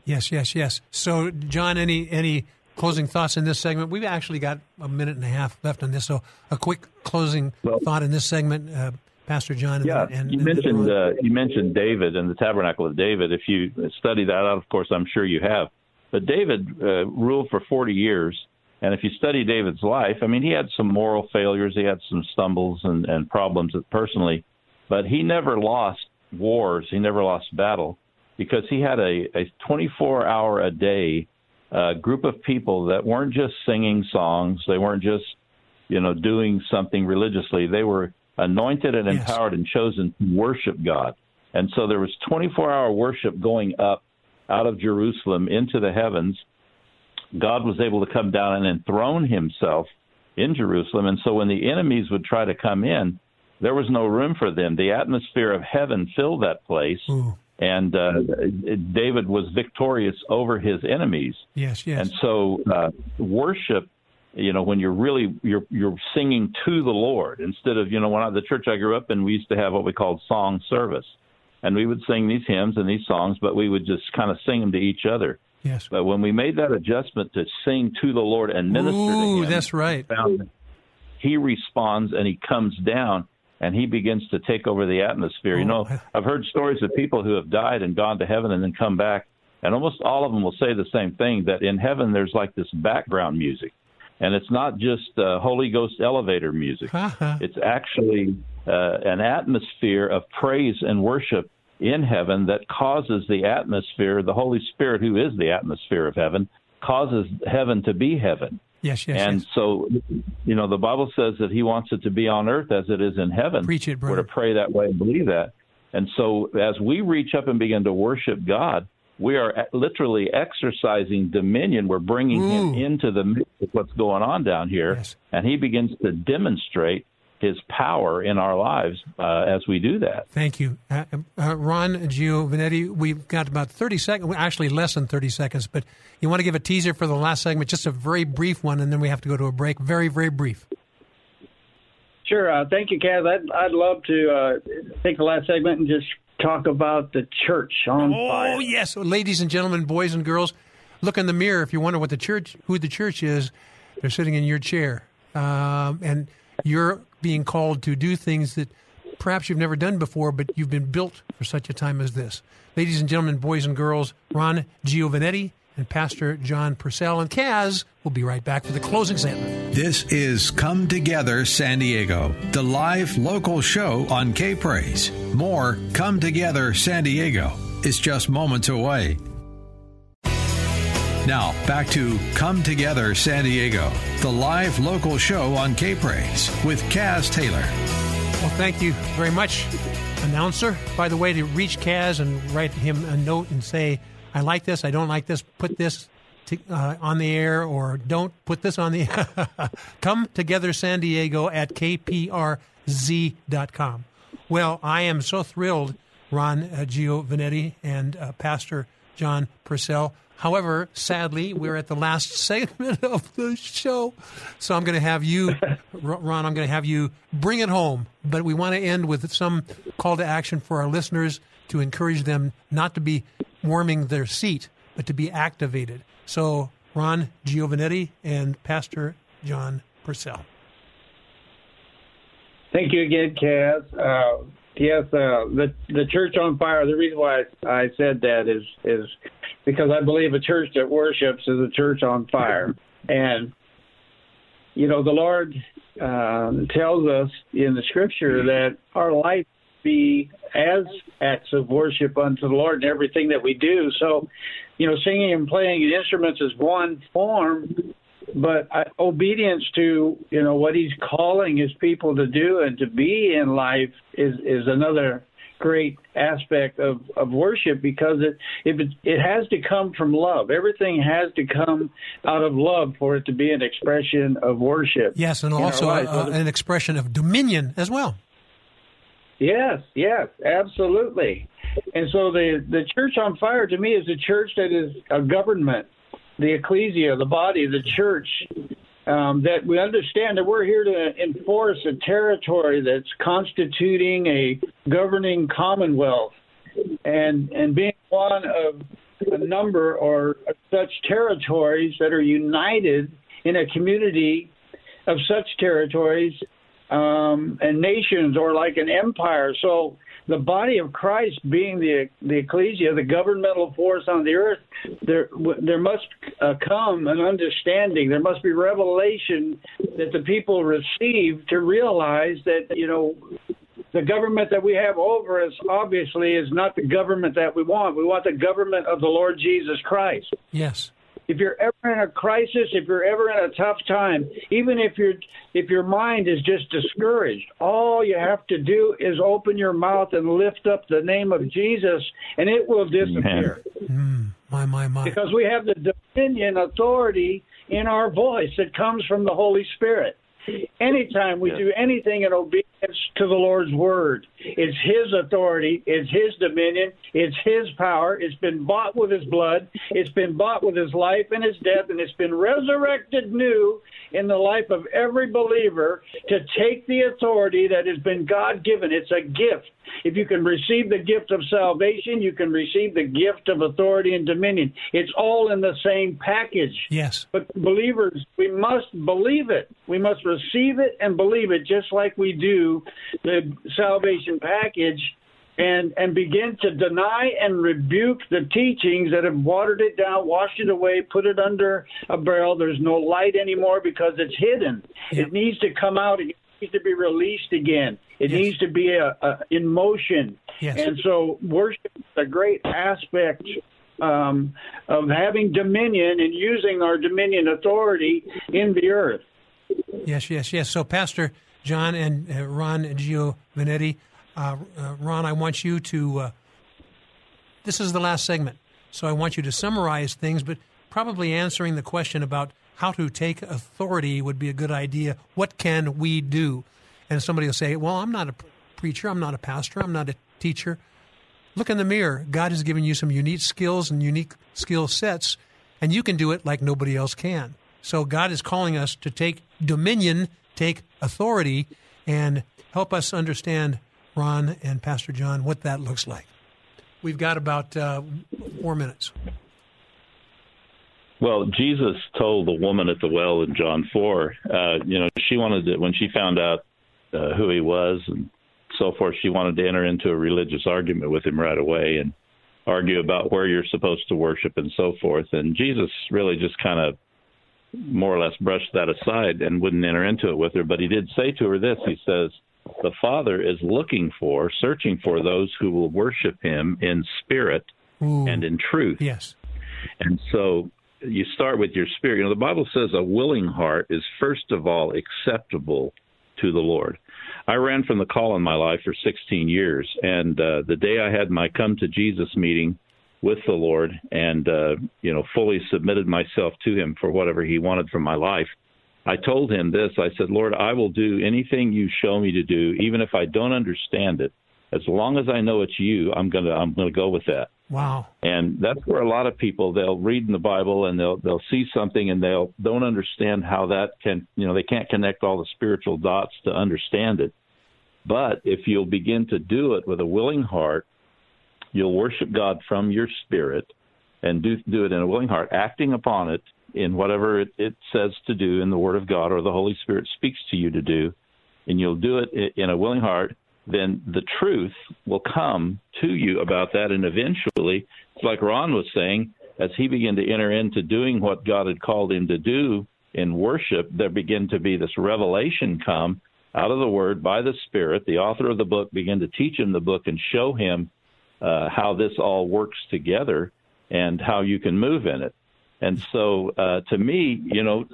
Speaker 2: Yes, yes, yes. So, John, any any closing thoughts in this segment? We've actually got a minute and a half left on this, so a quick closing well, thought in this segment, uh, Pastor John. And,
Speaker 3: yeah,
Speaker 2: and,
Speaker 3: you
Speaker 2: and
Speaker 3: mentioned uh, you mentioned David and the Tabernacle of David. If you study that out, of course, I'm sure you have. But David uh, ruled for 40 years, and if you study David's life, I mean, he had some moral failures, he had some stumbles and, and problems personally, but he never lost wars, he never lost battle because he had a, a 24 hour a day a group of people that weren't just singing songs, they weren't just, you know, doing something religiously. They were anointed and yes. empowered and chosen to worship God. And so there was 24 hour worship going up out of Jerusalem into the heavens. God was able to come down and enthrone himself in Jerusalem. And so when the enemies would try to come in, there was no room for them. The atmosphere of heaven filled that place.
Speaker 2: Ooh
Speaker 3: and uh, David was victorious over his enemies.
Speaker 2: Yes, yes.
Speaker 3: And so uh, worship, you know, when you're really you're you're singing to the Lord instead of you know when I, the church I grew up in, we used to have what we called song service, and we would sing these hymns and these songs, but we would just kind of sing them to each other.
Speaker 2: Yes.
Speaker 3: But when we made that adjustment to sing to the Lord and minister
Speaker 2: Ooh,
Speaker 3: to Him,
Speaker 2: that's right.
Speaker 3: He responds and He comes down and he begins to take over the atmosphere. You know, I've heard stories of people who have died and gone to heaven and then come back, and almost all of them will say the same thing that in heaven there's like this background music. And it's not just uh, Holy Ghost elevator music. *laughs* it's actually uh, an atmosphere of praise and worship in heaven that causes the atmosphere, the Holy Spirit, who is the atmosphere of heaven, causes heaven to be heaven.
Speaker 2: Yes, yes.
Speaker 3: And
Speaker 2: yes.
Speaker 3: so, you know, the Bible says that He wants it to be on earth as it is in heaven.
Speaker 2: Preach it, brother.
Speaker 3: We're to pray that way and believe that. And so, as we reach up and begin to worship God, we are literally exercising dominion. We're bringing
Speaker 2: Ooh.
Speaker 3: Him into the midst of what's going on down here,
Speaker 2: yes.
Speaker 3: and He begins to demonstrate his power in our lives uh, as we do that.
Speaker 2: Thank you. Uh, uh, Ron Giovanetti, we've got about 30 seconds, actually less than 30 seconds, but you want to give a teaser for the last segment, just a very brief one, and then we have to go to a break. Very, very brief.
Speaker 4: Sure. Uh, thank you, Kaz. I'd, I'd love to uh, take the last segment and just talk about the church on
Speaker 2: oh,
Speaker 4: fire.
Speaker 2: Oh, yes. Ladies and gentlemen, boys and girls, look in the mirror if you wonder what the church, who the church is. They're sitting in your chair. Um, and you're being called to do things that perhaps you've never done before, but you've been built for such a time as this. Ladies and gentlemen, boys and girls, Ron Giovanetti and Pastor John Purcell and Kaz will be right back for the closing segment.
Speaker 1: This is Come Together San Diego, the live local show on K Praise. More Come Together San Diego is just moments away. Now, back to Come Together San Diego, the live local show on K Praise with Kaz Taylor.
Speaker 2: Well, thank you very much, announcer. By the way, to reach Kaz and write him a note and say, I like this, I don't like this, put this to, uh, on the air, or don't put this on the *laughs* Come together San Diego at kprz.com. Well, I am so thrilled, Ron uh, Giovanetti and uh, Pastor John Purcell. However, sadly, we're at the last *laughs* segment of the show. So I'm going to have you, *laughs* Ron, I'm going to have you bring it home. But we want to end with some call to action for our listeners to encourage them not to be warming their seat, but to be activated. So, Ron Giovanetti and Pastor John Purcell.
Speaker 4: Thank you again, Kaz. Uh, yes, uh, the the church on fire. The reason why I, I said that is is because I believe a church that worships is a church on fire, and you know the Lord uh, tells us in the Scripture that our life be as acts of worship unto the Lord in everything that we do. So, you know, singing and playing instruments is one form, but uh, obedience to you know what He's calling His people to do and to be in life is is another great aspect of, of worship because it if it it has to come from love. Everything has to come out of love for it to be an expression of worship.
Speaker 2: Yes, and also a, uh, an expression of dominion as well.
Speaker 4: Yes, yes, absolutely. And so the the church on fire to me is a church that is a government, the ecclesia, the body, the church. Um, that we understand that we're here to enforce a territory that's constituting a governing commonwealth, and and being one of a number or such territories that are united in a community of such territories um, and nations or like an empire. So the body of Christ being the the ecclesia, the governmental force on the earth, there there must uh, come an understanding. There must be revelation that the people receive to realize that you know the government that we have over us obviously is not the government that we want. We want the government of the Lord Jesus Christ.
Speaker 2: Yes
Speaker 4: if you're ever in a crisis, if you're ever in a tough time, even if your if your mind is just discouraged, all you have to do is open your mouth and lift up the name of Jesus, and it will disappear.
Speaker 2: Mm, my my my!
Speaker 4: Because we have the dominion, authority in our voice that comes from the Holy Spirit. Anytime we do anything in obedience to the Lord's word, it's His authority, it's His dominion, it's His power. It's been bought with His blood, it's been bought with His life and His death, and it's been resurrected new in the life of every believer to take the authority that has been God given. It's a gift. If you can receive the gift of salvation, you can receive the gift of authority and dominion. It's all in the same package.
Speaker 2: Yes.
Speaker 4: But believers, we must believe it. We must receive it and believe it just like we do the salvation package and and begin to deny and rebuke the teachings that have watered it down, washed it away, put it under a barrel. There's no light anymore because it's hidden. It needs to come out. It needs to be released again. It yes. needs to be a, a, in motion.
Speaker 2: Yes.
Speaker 4: And so worship is a great aspect um, of having dominion and using our dominion authority in the earth.
Speaker 2: Yes, yes, yes. So, Pastor John and uh, Ron Giovanetti, uh, uh, Ron, I want you to. Uh, this is the last segment, so I want you to summarize things, but probably answering the question about how to take authority would be a good idea. What can we do? And somebody will say, Well, I'm not a preacher, I'm not a pastor, I'm not a teacher. Look in the mirror. God has given you some unique skills and unique skill sets, and you can do it like nobody else can. So God is calling us to take dominion, take authority, and help us understand Ron and Pastor John, what that looks like. We've got about uh, four minutes.
Speaker 3: Well, Jesus told the woman at the well in John 4, uh, you know, she wanted to, when she found out uh, who he was and so forth, she wanted to enter into a religious argument with him right away and argue about where you're supposed to worship and so forth. And Jesus really just kind of more or less brushed that aside and wouldn't enter into it with her. But he did say to her this He says, the Father is looking for, searching for those who will worship Him in spirit
Speaker 2: Ooh.
Speaker 3: and in truth.
Speaker 2: Yes.
Speaker 3: And so you start with your spirit. You know, the Bible says a willing heart is first of all acceptable to the Lord. I ran from the call in my life for 16 years, and uh, the day I had my come to Jesus meeting with the Lord, and uh, you know, fully submitted myself to Him for whatever He wanted from my life. I told Him this. I said, Lord, I will do anything you show me to do, even if I don't understand it. As long as I know it's you, I'm gonna I'm gonna go with that.
Speaker 2: Wow.
Speaker 3: And that's where a lot of people they'll read in the Bible and they'll they'll see something and they'll don't understand how that can you know they can't connect all the spiritual dots to understand it. But if you'll begin to do it with a willing heart, you'll worship God from your spirit and do do it in a willing heart, acting upon it in whatever it, it says to do in the Word of God or the Holy Spirit speaks to you to do, and you'll do it in a willing heart then the truth will come to you about that. And eventually, it's like Ron was saying, as he began to enter into doing what God had called him to do in worship, there began to be this revelation come out of the Word by the Spirit. The author of the book began to teach him the book and show him uh, how this all works together and how you can move in it. And so, uh, to me, you know,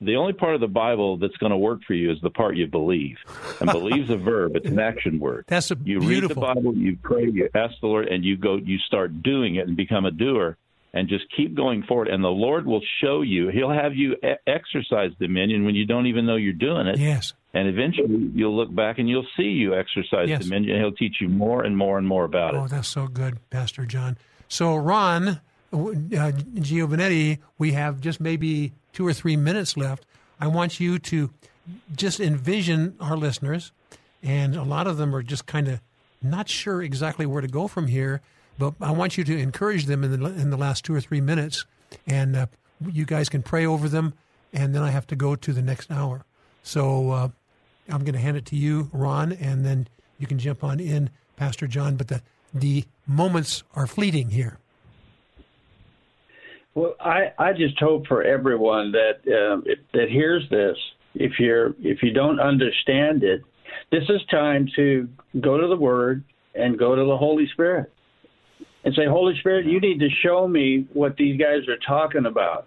Speaker 3: the only part of the Bible that's going to work for you is the part you believe. And believe's a verb; it's an action word.
Speaker 2: That's a
Speaker 3: you
Speaker 2: beautiful.
Speaker 3: read the Bible, you pray, you ask the Lord, and you go, you start doing it and become a doer, and just keep going forward. And the Lord will show you; He'll have you e- exercise dominion when you don't even know you're doing it.
Speaker 2: Yes.
Speaker 3: And eventually, you'll look back and you'll see you exercise
Speaker 2: Yes.
Speaker 3: dominion. And he'll teach you more and more and more about
Speaker 2: Oh,
Speaker 3: it.
Speaker 2: Oh, that's so good, Pastor John. So, Ron uh, Giovanetti, we have just maybe two or three minutes left. I want you to just envision our listeners, and a lot of them are just kind of not sure exactly where to go from here. But I want you to encourage them in the in the last two or three minutes, and uh, you guys can pray over them. And then I have to go to the next hour. So uh, I'm going to hand it to you, Ron, and then you can jump on in, Pastor John. But the the moments are fleeting here.
Speaker 4: Well, I, I just hope for everyone that um, that hears this. If you're if you don't understand it, this is time to go to the Word and go to the Holy Spirit and say, Holy Spirit, you need to show me what these guys are talking about.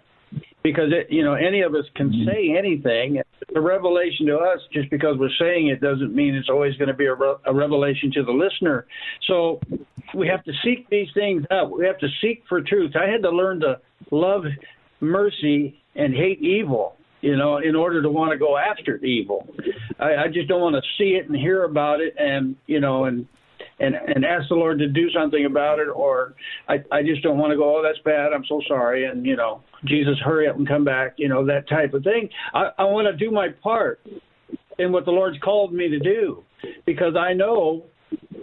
Speaker 4: Because it, you know, any of us can mm-hmm. say anything. The revelation to us, just because we're saying it, doesn't mean it's always going to be a, re- a revelation to the listener. So we have to seek these things out. We have to seek for truth. I had to learn to love mercy and hate evil you know, in order to want to go after evil. I, I just don't want to see it and hear about it and, you know, and and and ask the Lord to do something about it or I I just don't want to go, Oh, that's bad, I'm so sorry and you know, Jesus hurry up and come back, you know, that type of thing. I, I want to do my part in what the Lord's called me to do because I know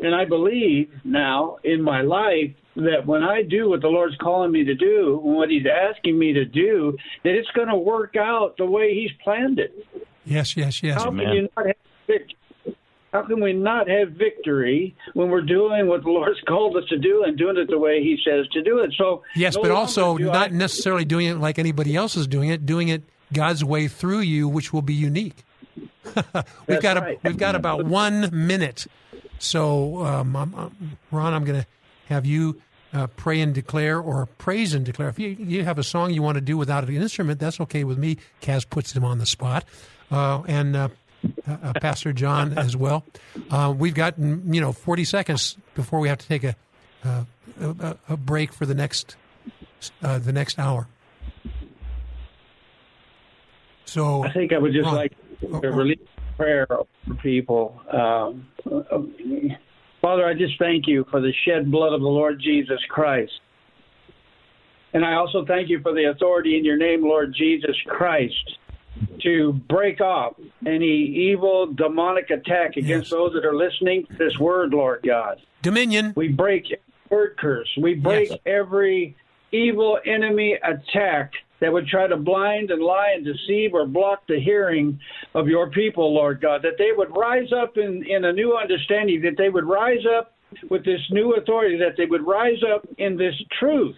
Speaker 4: and I believe now in my life that when I do what the Lord's calling me to do, and what He's asking me to do, that it's going to work out the way He's planned it.
Speaker 2: Yes, yes, yes.
Speaker 4: How can you not have victory? How can we not have victory when we're doing what the Lord's *laughs* called us to do and doing it the way He says to do it? So
Speaker 2: Yes,
Speaker 4: no
Speaker 2: but also not
Speaker 4: I-
Speaker 2: necessarily doing it like anybody else is doing it, doing it God's way through you, which will be unique. *laughs* we've got a,
Speaker 4: right.
Speaker 2: we've got about one minute. So, um, I'm, I'm- Ron, I'm going to have you uh, pray and declare or praise and declare. If you, you have a song you want to do without an instrument, that's okay with me. Kaz puts him on the spot. Uh, and uh, uh, Pastor John as well. Uh, we've got, you know, 40 seconds before we have to take a, uh, a, a break for the next uh, the next hour. So
Speaker 4: I think I would just
Speaker 2: Ron,
Speaker 4: like to release prayer for people. Um, Father, I just thank you for the shed blood of the Lord Jesus Christ. And I also thank you for the authority in your name, Lord Jesus Christ, to break off any evil, demonic attack against those that are listening to this word, Lord God.
Speaker 2: Dominion.
Speaker 4: We break word curse. We break every evil enemy attack that would try to blind and lie and deceive or block the hearing of your people, Lord God. That they would rise up in, in a new understanding, that they would rise up with this new authority, that they would rise up in this truth,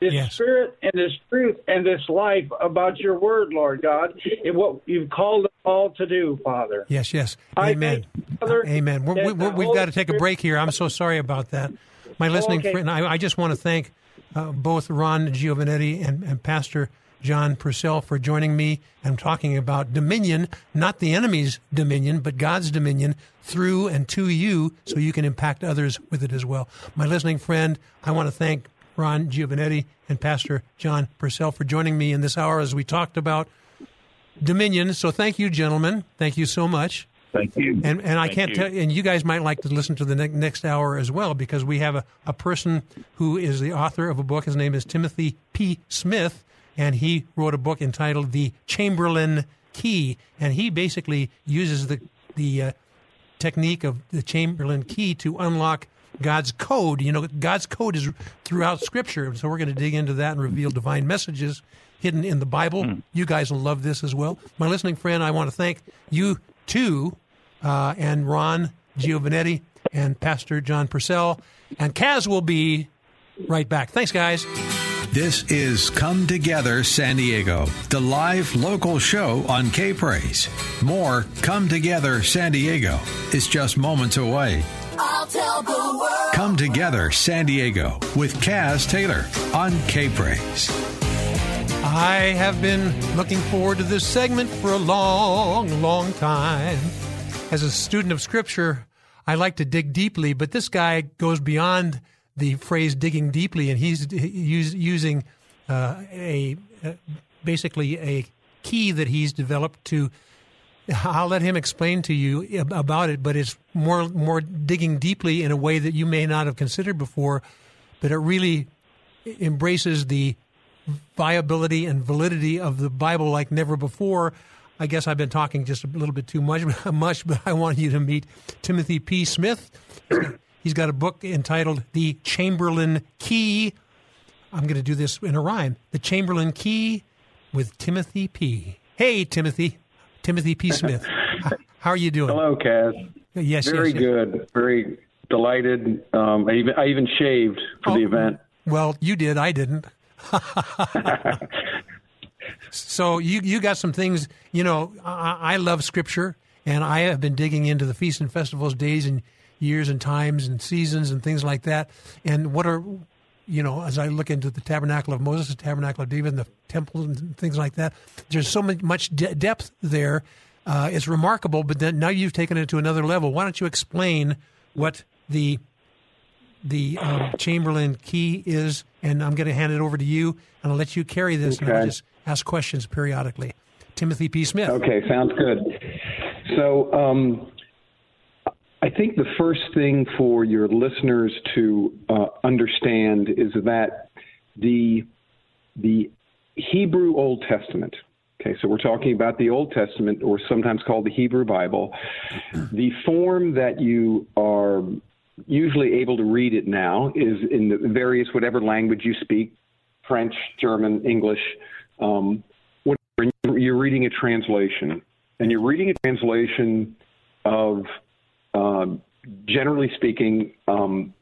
Speaker 4: this spirit and this truth and this life about your word, Lord God, and what you've called us all to do, Father.
Speaker 2: Yes, yes. Amen.
Speaker 4: Father,
Speaker 2: Amen. We're,
Speaker 4: that
Speaker 2: we, we've got to take a break here. I'm so sorry about that. My listening
Speaker 4: okay.
Speaker 2: friend, I, I just want to thank uh, both Ron Giovanetti and, and Pastor John Purcell, for joining me and talking about dominion, not the enemy's dominion, but God's dominion through and to you so you can impact others with it as well. My listening friend, I want to thank Ron Giovanetti and Pastor John Purcell for joining me in this hour as we talked about dominion. So thank you, gentlemen. Thank you so much.
Speaker 3: Thank you.
Speaker 2: And and I
Speaker 3: Thank
Speaker 2: can't
Speaker 3: you.
Speaker 2: tell, and you guys might like to listen to the ne- next hour as well because we have a, a person who is the author of a book. His name is Timothy P. Smith, and he wrote a book entitled The Chamberlain Key, and he basically uses the the uh, technique of the Chamberlain key to unlock God's code. You know, God's code is throughout Scripture, so we're going to dig into that and reveal divine messages hidden in the Bible. You guys will love this as well. My listening friend, I want to thank you too, uh, and Ron Giovanetti and Pastor John Purcell, and Kaz will be right back. Thanks, guys.
Speaker 1: This is Come Together San Diego, the live local show on K Praise. More Come Together San Diego is just moments away.
Speaker 11: I'll tell the world.
Speaker 1: Come Together San Diego with Kaz Taylor on K Praise.
Speaker 2: I have been looking forward to this segment for a long, long time. As a student of Scripture, I like to dig deeply, but this guy goes beyond the phrase digging deeply, and he's using uh, a uh, basically a key that he's developed to. I'll let him explain to you about it, but it's more more digging deeply in a way that you may not have considered before. But it really embraces the viability and validity of the Bible like never before. I guess I've been talking just a little bit too much, *laughs* much, but I want you to meet Timothy P. Smith. He's got a book entitled The Chamberlain Key. I'm going to do this in a rhyme. The Chamberlain Key with Timothy P. Hey, Timothy. Timothy P. Smith. *laughs* How are you doing?
Speaker 14: Hello, Kaz.
Speaker 2: Yes,
Speaker 14: Very
Speaker 2: yes, yes.
Speaker 14: good. Very delighted. Um, I even I even shaved for the
Speaker 2: Oh.
Speaker 14: event.
Speaker 2: Well, you did. I didn't. *laughs* so you you got some things. You know, I, I love Scripture, and I have been digging into the feasts and festivals, days and years and times and seasons and things like that. And what are you know, as I look into the tabernacle of Moses, the tabernacle of David, and the temple and things like that, there's so much, much de- depth there. Uh, it's remarkable, but then now you've taken it to another level. Why don't you explain what the the um, Chamberlain key is? And I'm going to hand it over to you, and I'll let you carry this, and I'll just ask questions periodically. Timothy P. Smith.
Speaker 14: Okay, sounds good. So, um, I think the first thing for your listeners to uh, understand is that the the Hebrew Old Testament. Okay, so we're talking about the Old Testament, or sometimes called the Hebrew Bible. The form that you are usually able to read it now is in the various whatever language you speak French, German, English, um, whatever. And You're reading a translation, and you're reading a translation of, um, generally speaking, um,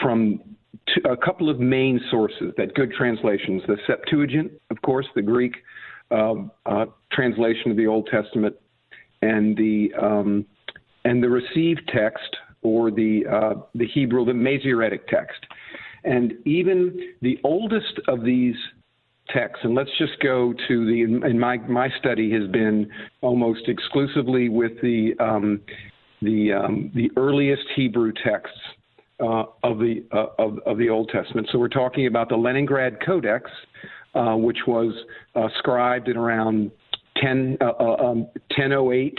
Speaker 14: from t- a couple of main sources that good translations the Septuagint, of course, the Greek um, uh, translation of the Old Testament, and the um, and the received text or the uh, the Hebrew, the Masoretic text, and even the oldest of these texts. And let's just go to the. And my my study has been almost exclusively with the um, the um, the earliest Hebrew texts uh, of the uh, of, of the Old Testament. So we're talking about the Leningrad Codex, uh, which was uh, scribed in around 10, uh, uh, um, 1008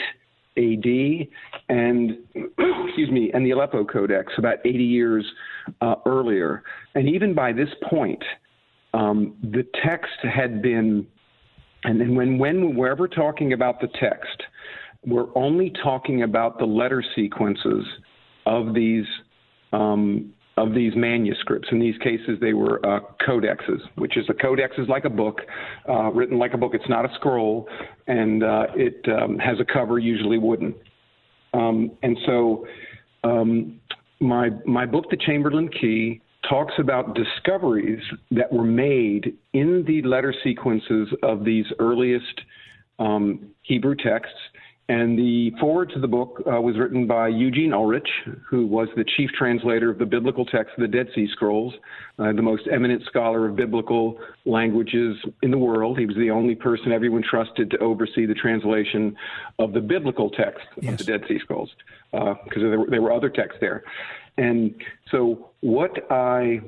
Speaker 14: AD, and *clears throat* excuse me, and the Aleppo Codex about 80 years uh, earlier. And even by this point, um, the text had been, and then when when we're ever talking about the text, we're only talking about the letter sequences of these um, of these manuscripts. In these cases, they were uh, codexes, which is a codex is like a book, uh, written like a book. It's not a scroll, and uh, it um, has a cover, usually wooden. Um, and so, um, my my book, The Chamberlain Key, talks about discoveries that were made in the letter sequences of these earliest um, Hebrew texts, And the forward to the book uh, was written by Eugene Ulrich, who was the chief translator of the biblical text of the Dead Sea Scrolls, uh, the most eminent scholar of biblical languages in the world. He was the only person everyone trusted to oversee the translation of the biblical text yes. of the Dead Sea Scrolls, because uh, there, there were other texts there. And so, what I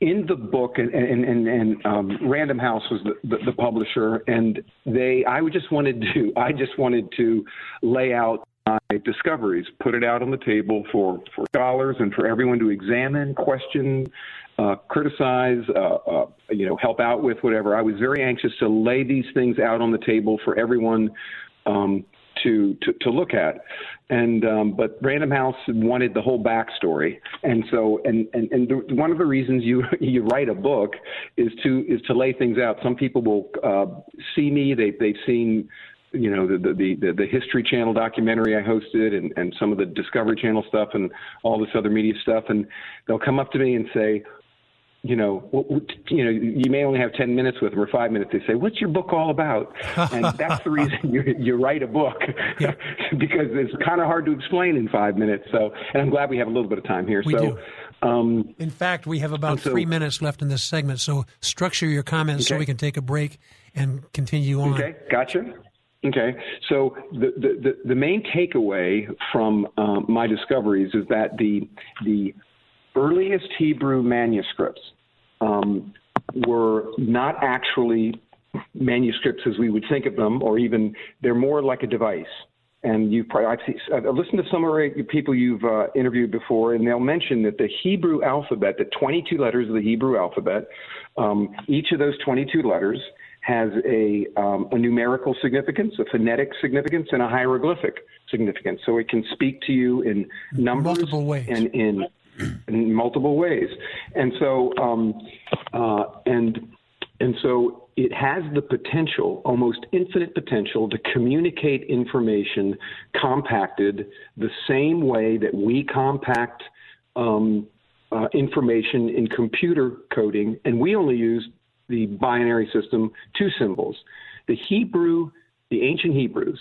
Speaker 14: in the book, and and and, and um, Random House was the, the, the publisher, and they, I just wanted to, I just wanted to lay out my discoveries, put it out on the table for for scholars and for everyone to examine, question, uh, criticize, uh, uh, you know, help out with whatever. I was very anxious to lay these things out on the table for everyone um, to, to, to look at. And um, but Random House wanted the whole backstory, and so and and, and the, one of the reasons you *laughs* you write a book is to is to lay things out. Some people will uh, see me; they they've seen you know the, the the the History Channel documentary I hosted and and some of the Discovery Channel stuff and all this other media stuff, and they'll come up to me and say, you know, you know, you may only have 10 minutes with them or five minutes. They say, what's your book all about? And that's the reason *laughs* you, you write a book *laughs* because it's kind of hard to explain in five minutes. So, and I'm glad we have a little bit of time here.
Speaker 2: We
Speaker 14: so,
Speaker 2: do. Um, in fact, we have about so, three minutes left in this segment. So structure your comments okay. so we can take a break and continue on.
Speaker 14: Okay. Gotcha. Okay, so the, the, the main takeaway from um, my discoveries is that the the earliest Hebrew manuscripts um, were not actually manuscripts as we would think of them, or even they're more like a device. And you probably, I've, seen, I've listened to some of the people you've uh, interviewed before, and they'll mention that the Hebrew alphabet, the 22 letters of the Hebrew alphabet, um, each of those 22 letters has a, um, a numerical significance, a phonetic significance, and a hieroglyphic significance. So it can speak to you in numbers and in in multiple ways. And so, um, uh, and and so it has the potential, almost infinite potential, to communicate information compacted the same way that we compact um, uh, information in computer coding, and we only use the binary system, two symbols. The Hebrew, the ancient Hebrews,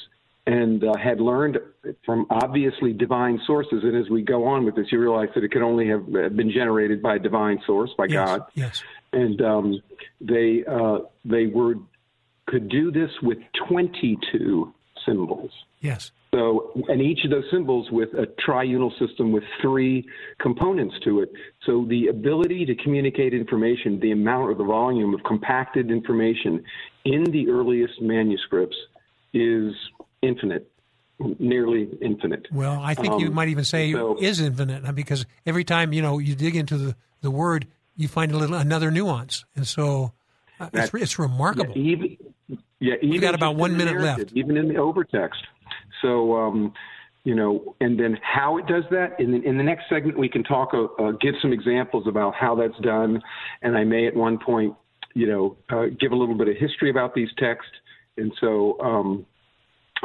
Speaker 14: and uh, had learned from obviously divine sources. And as we go on with this, you realize that it could only have been generated by a divine source, by
Speaker 2: yes,
Speaker 14: God.
Speaker 2: Yes.
Speaker 14: And um, they uh, they were could do this with 22 symbols.
Speaker 2: Yes.
Speaker 14: So, and each of those symbols with a triunal system with three components to it. So, the ability to communicate information, the amount or the volume of compacted information in the earliest manuscripts is infinite, nearly infinite.
Speaker 2: Well, I think um, you might even say so, is infinite because every time you know you dig into the, the word, you find a little another nuance, and so uh, it's, it's remarkable.
Speaker 14: Yeah, even, yeah, even
Speaker 2: we got about one minute left,
Speaker 14: even in the overtext. So. Um, you know, and then how it does that. In the, in the next segment, we can talk, uh, uh, give some examples about how that's done, and I may at one point, you know, uh, give a little bit of history about these texts. And so, um,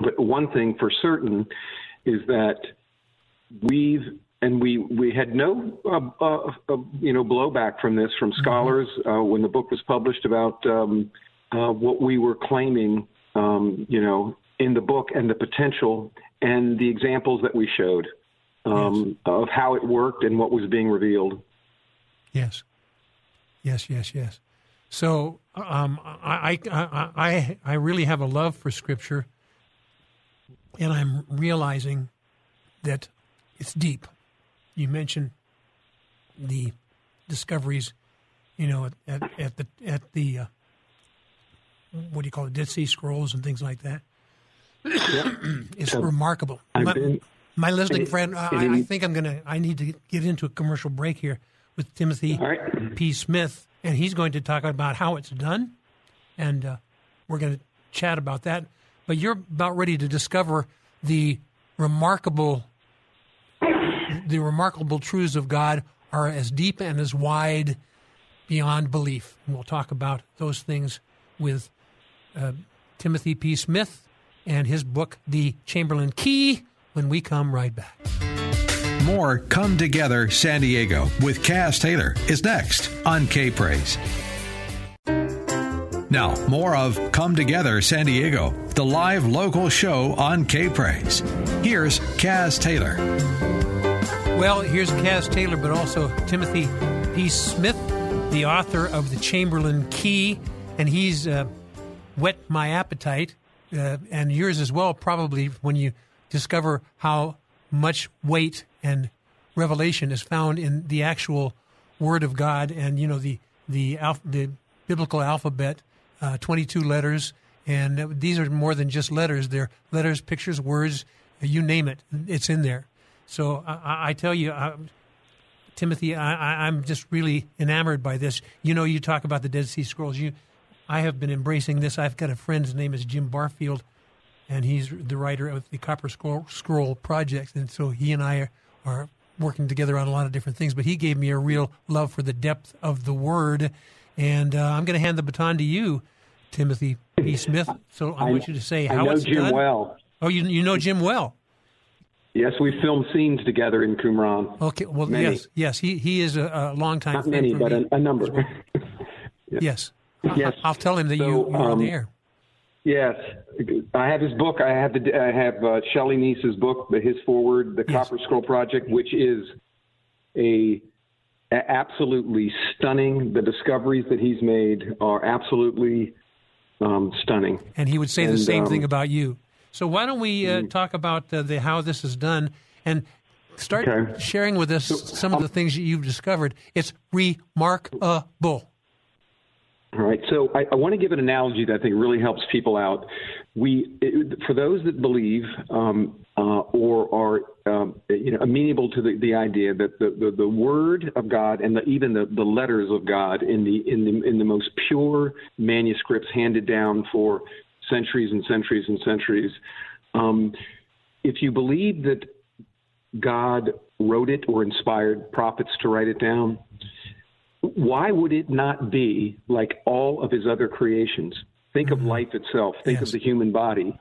Speaker 14: but one thing for certain is that we've and we we had no uh, uh, uh, you know blowback from this from mm-hmm. scholars mm-hmm. when the book was published about um, uh, what we were claiming um, you know in the book and the potential and the examples that we showed um, yes. of how it worked and what was being revealed.
Speaker 2: Yes, yes, yes, yes. So um, I, I I I really have a love for Scripture and I'm realizing that it's deep. You mentioned the discoveries, you know, at, at the at the uh, what do you call it, Dead Sea Scrolls and things like that. it's so remarkable. My, been, my, listening it, friend, uh, I, I, think I'm gonna. I need to get into a commercial break here with Timothy
Speaker 14: right.
Speaker 2: P. Smith, and he's going to talk about how it's done, and uh, we're going to chat about that but you're about ready to discover the remarkable the remarkable truths of God are as deep and as wide beyond belief. And we'll talk about those things with uh, Timothy P. Smith and his book, The Chamberlain Key, when we come right back.
Speaker 1: More Come Together San Diego with Kaz Taylor is next on K Praise. Now, more of Come Together San Diego, the live local show on K Praise. Here's Kaz Taylor.
Speaker 2: Well, here's Kaz Taylor, but also Timothy P. Smith, the author of The Chamberlain Key, and he's uh, whet my appetite, uh, and yours as well, probably when you discover how much weight and revelation is found in the actual Word of God, and you know the the the biblical alphabet, uh, twenty two letters, and these are more than just letters. They're letters, pictures, words, you name it, it's in there. So I, I tell you, I, Timothy, I, I'm just really enamored by this. You know, you talk about the Dead Sea Scrolls. You, I have been embracing this. I've got a friend. Name is Jim Barfield, and he's the writer of the Copper Scroll, Scroll Project. And so he and I are, are working together on a lot of different things. But he gave me a real love for the depth of the Word. And uh, I'm going to hand the baton to you, Timothy P. Smith. So I,
Speaker 14: I-
Speaker 2: want you to say how I
Speaker 14: know
Speaker 2: it's
Speaker 14: Jim
Speaker 2: done.
Speaker 14: well.
Speaker 2: Oh, you you know Jim well.
Speaker 14: Yes, we filmed scenes together in Qumran.
Speaker 2: Okay. Well,
Speaker 14: Many.
Speaker 2: yes, yes. He he is a, a long time.
Speaker 14: Not many, but a, a number. *laughs*
Speaker 2: Yes.
Speaker 14: Yes.
Speaker 2: I'll tell him that you,
Speaker 14: So,
Speaker 2: you're on the
Speaker 14: um,
Speaker 2: air.
Speaker 14: Yes, I have his book. I have the I have uh, Shelley Neese's book, the His Forward, the Copper Scroll Project, which is a- absolutely stunning. The discoveries that he's made are absolutely um, stunning.
Speaker 2: And he would say the same
Speaker 14: um,
Speaker 2: thing about you. So why don't we uh, talk about uh, the how this is done and start
Speaker 14: Okay.
Speaker 2: sharing with us some of the things that you've discovered. It's remarkable.
Speaker 14: All right. So I, I want to give an analogy that I think really helps people out. We, it, for those that believe um, uh, or are um, you know amenable to the, the idea that the, the, the word of God and the, even the, the letters of God in the in the in the most pure manuscripts handed down for centuries and centuries and centuries. Um, if you believe that God wrote it or inspired prophets to write it down, why would it not be like all of his other creations? Think of life itself. Think of the human body.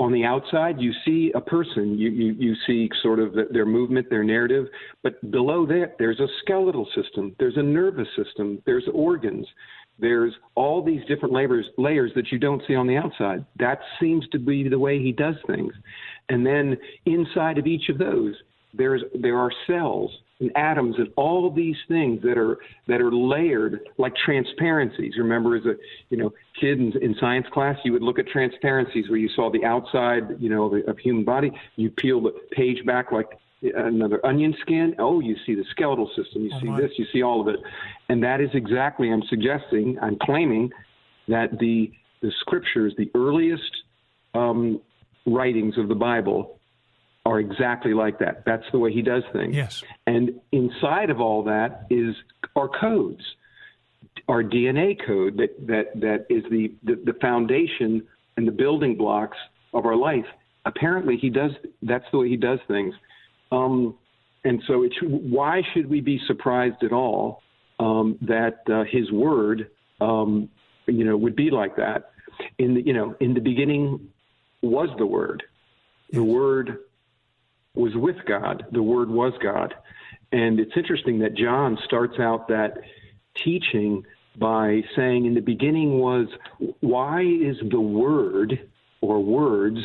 Speaker 14: On the outside, you see a person. You, you, you see sort of the, their movement, their narrative. But below that, there's a skeletal system. There's a nervous system. There's organs. There's all these different layers, layers that you don't see on the outside. That seems to be the way he does things. And then inside of each of those, there's there are cells and atoms and all these things that are that are layered like transparencies. Remember, as a you know kid in, in science class, you would look at transparencies where you saw the outside, you know, of, of human body. You peel the page back like another onion skin. Oh, you see the skeletal system. You
Speaker 2: Oh,
Speaker 14: see
Speaker 2: my.
Speaker 14: this. You see all of it, and that is exactly. I'm suggesting. I'm claiming that the the scriptures, the earliest um, writings of the Bible, are exactly like that. That's the way he does things.
Speaker 2: Yes.
Speaker 14: And inside of all that is our codes, our DNA code that that that is the the, the foundation and the building blocks of our life. Apparently, he does. That's the way he does things. Um, and so, it's, why should we be surprised at all um, that uh, his word, um, you know, would be like that? In the you know, in the beginning was the word. The word was with God. The Word was God. And it's interesting that John starts out that teaching by saying, In the beginning was, why is the Word or words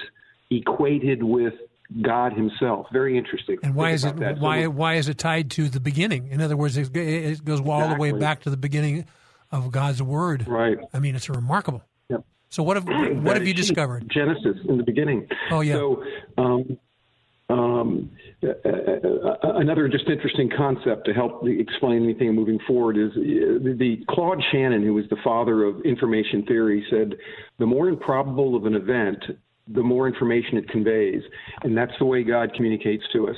Speaker 14: equated with God Himself? Very interesting.
Speaker 2: And why is it
Speaker 14: that. So
Speaker 2: why why is it tied to the beginning? In other words, it, it goes all the way back to the beginning of God's word.
Speaker 14: Right.
Speaker 2: I mean, it's remarkable.
Speaker 14: Yep.
Speaker 2: So what have *clears throat* what have you discovered?
Speaker 14: Genesis in the beginning.
Speaker 2: Oh, yeah.
Speaker 14: So, um, um, another just interesting concept to help explain anything moving forward is uh, the Claude Shannon, who was the father of information theory, said the more improbable of an event, the more information it conveys, and that's the way God communicates to us.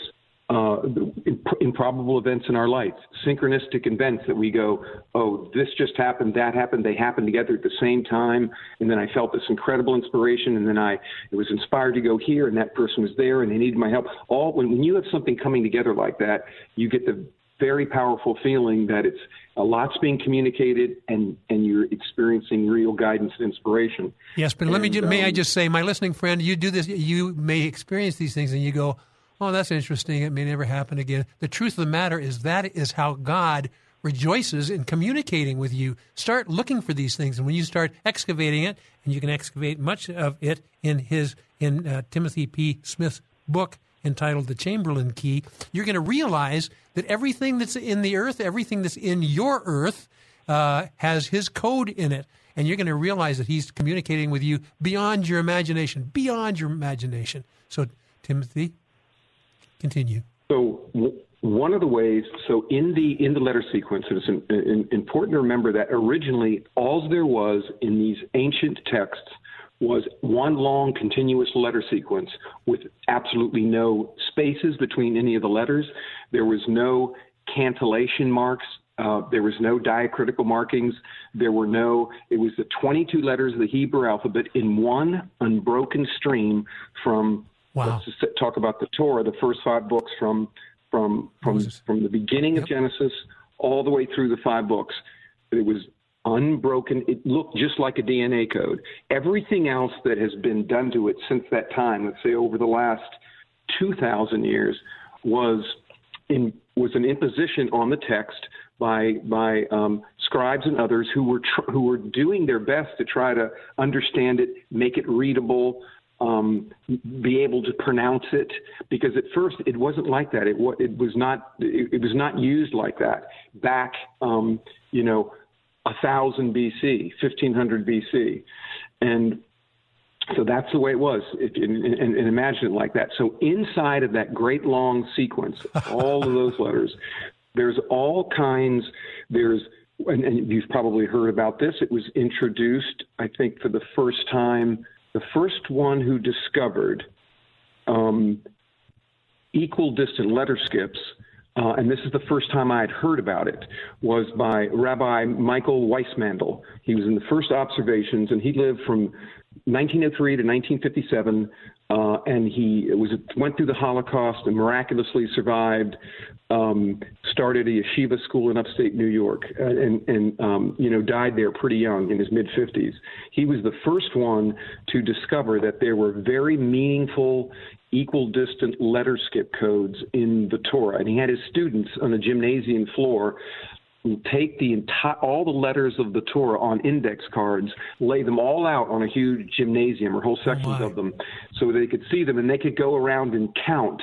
Speaker 14: Uh, imp- improbable events in our life, synchronistic events that we go, oh, this just happened, that happened, they happened together at the same time, and then I felt this incredible inspiration, and then I was inspired to go here, and that person was there, and they needed my help. All when, when you have something coming together like that, you get the very powerful feeling that it's a lot's being communicated, and and you're experiencing real guidance and inspiration.
Speaker 2: Yes, but let me
Speaker 14: And,
Speaker 2: ju- may I
Speaker 14: um,
Speaker 2: just say, my listening friend, you do this. You may experience these things, and you go, "Oh, that's interesting. It may never happen again." The truth of the matter is that is how God rejoices in communicating with you. Start looking for these things, and when you start excavating it, and you can excavate much of it in his in uh, Timothy P. Smith's book entitled The Chamberlain Key, you're going to realize that everything that's in the earth, everything that's in your earth, uh, has his code in it. And you're going to realize that he's communicating with you beyond your imagination, beyond your imagination. So, Timothy, continue.
Speaker 14: So, one of the ways, so in the in the letter sequence, it's in, in, important to remember that originally all there was in these ancient texts was one long continuous letter sequence with absolutely no spaces between any of the letters. There was no cantillation marks. Uh, there was no diacritical markings. There were no, it was the 22 letters of the Hebrew alphabet in one unbroken stream from,
Speaker 2: wow.
Speaker 14: let's talk about the Torah, the first five books from, from, from, from the beginning yep. of Genesis all the way through the five books. It was unbroken. It looked just like a DNA code. Everything else that has been done to it since that time, let's say over the last 2,000 years, was in was an imposition on the text by by um, scribes and others who were tr- who were doing their best to try to understand it, make it readable, um, be able to pronounce it. Because at first it wasn't like that. It, it was not it, it was not used like that back. Um, you know, 1000 BC, 1500 BC. And so that's the way it was. And, and, and, imagine it like that. So inside of that great long sequence, all of those letters, *laughs* there's all kinds. There's, and, and, you've probably heard about this. It was introduced, I think, for the first time. The first one who discovered um, equal distant letter skips uh, and this is the first time I had heard about it, was by Rabbi Michael Weissmandl. He was in the first observations, and he lived from 1903 to 1957, uh, and he was went through the Holocaust and miraculously survived. Um, started a yeshiva school in upstate New York, and, and um, you know died there pretty young in his mid 50s. He was the first one to discover that there were very meaningful equal distant letter skip codes in the Torah. And he had his students on the gymnasium floor take the entire all the letters of the Torah on index cards, lay them all out on a huge gymnasium or whole sections oh of them, so they could see them and they could go around and count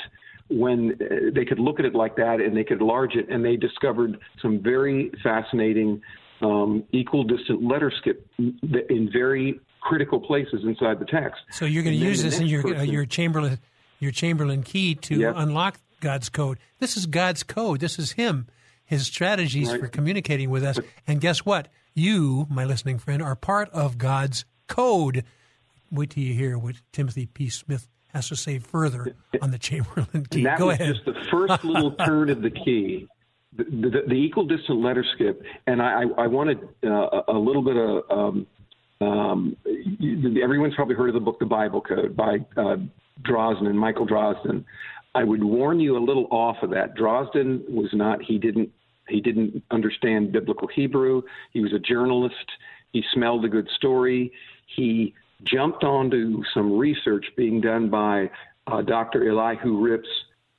Speaker 14: when uh, they could look at it like that and they could enlarge it, and they discovered some very fascinating um, equal distant letter skip in very critical places inside the text.
Speaker 2: So you're going to use this in your uh, your Chamberlain your Chamberlain key to yep. unlock God's code. This is God's code. This is Him, His strategies right. for communicating with us. And guess what? You, my listening friend, are part of God's code. Wait till you hear what Timothy P. Smith has to say further on the Chamberlain *laughs* key.
Speaker 14: And that
Speaker 2: Go
Speaker 14: was
Speaker 2: ahead.
Speaker 14: just the first little *laughs* turn of the key. The, the, the, equal distant letter skip, and I, I wanted uh, a little bit of um, um, everyone's probably heard of the book The Bible Code by uh, Drosnin, Michael Drosnin. I would warn you a little off of that. Drosnin was not. He didn't. He didn't understand biblical Hebrew. He was a journalist. He smelled a good story. He jumped onto some research being done by uh, Dr. Elihu Rips,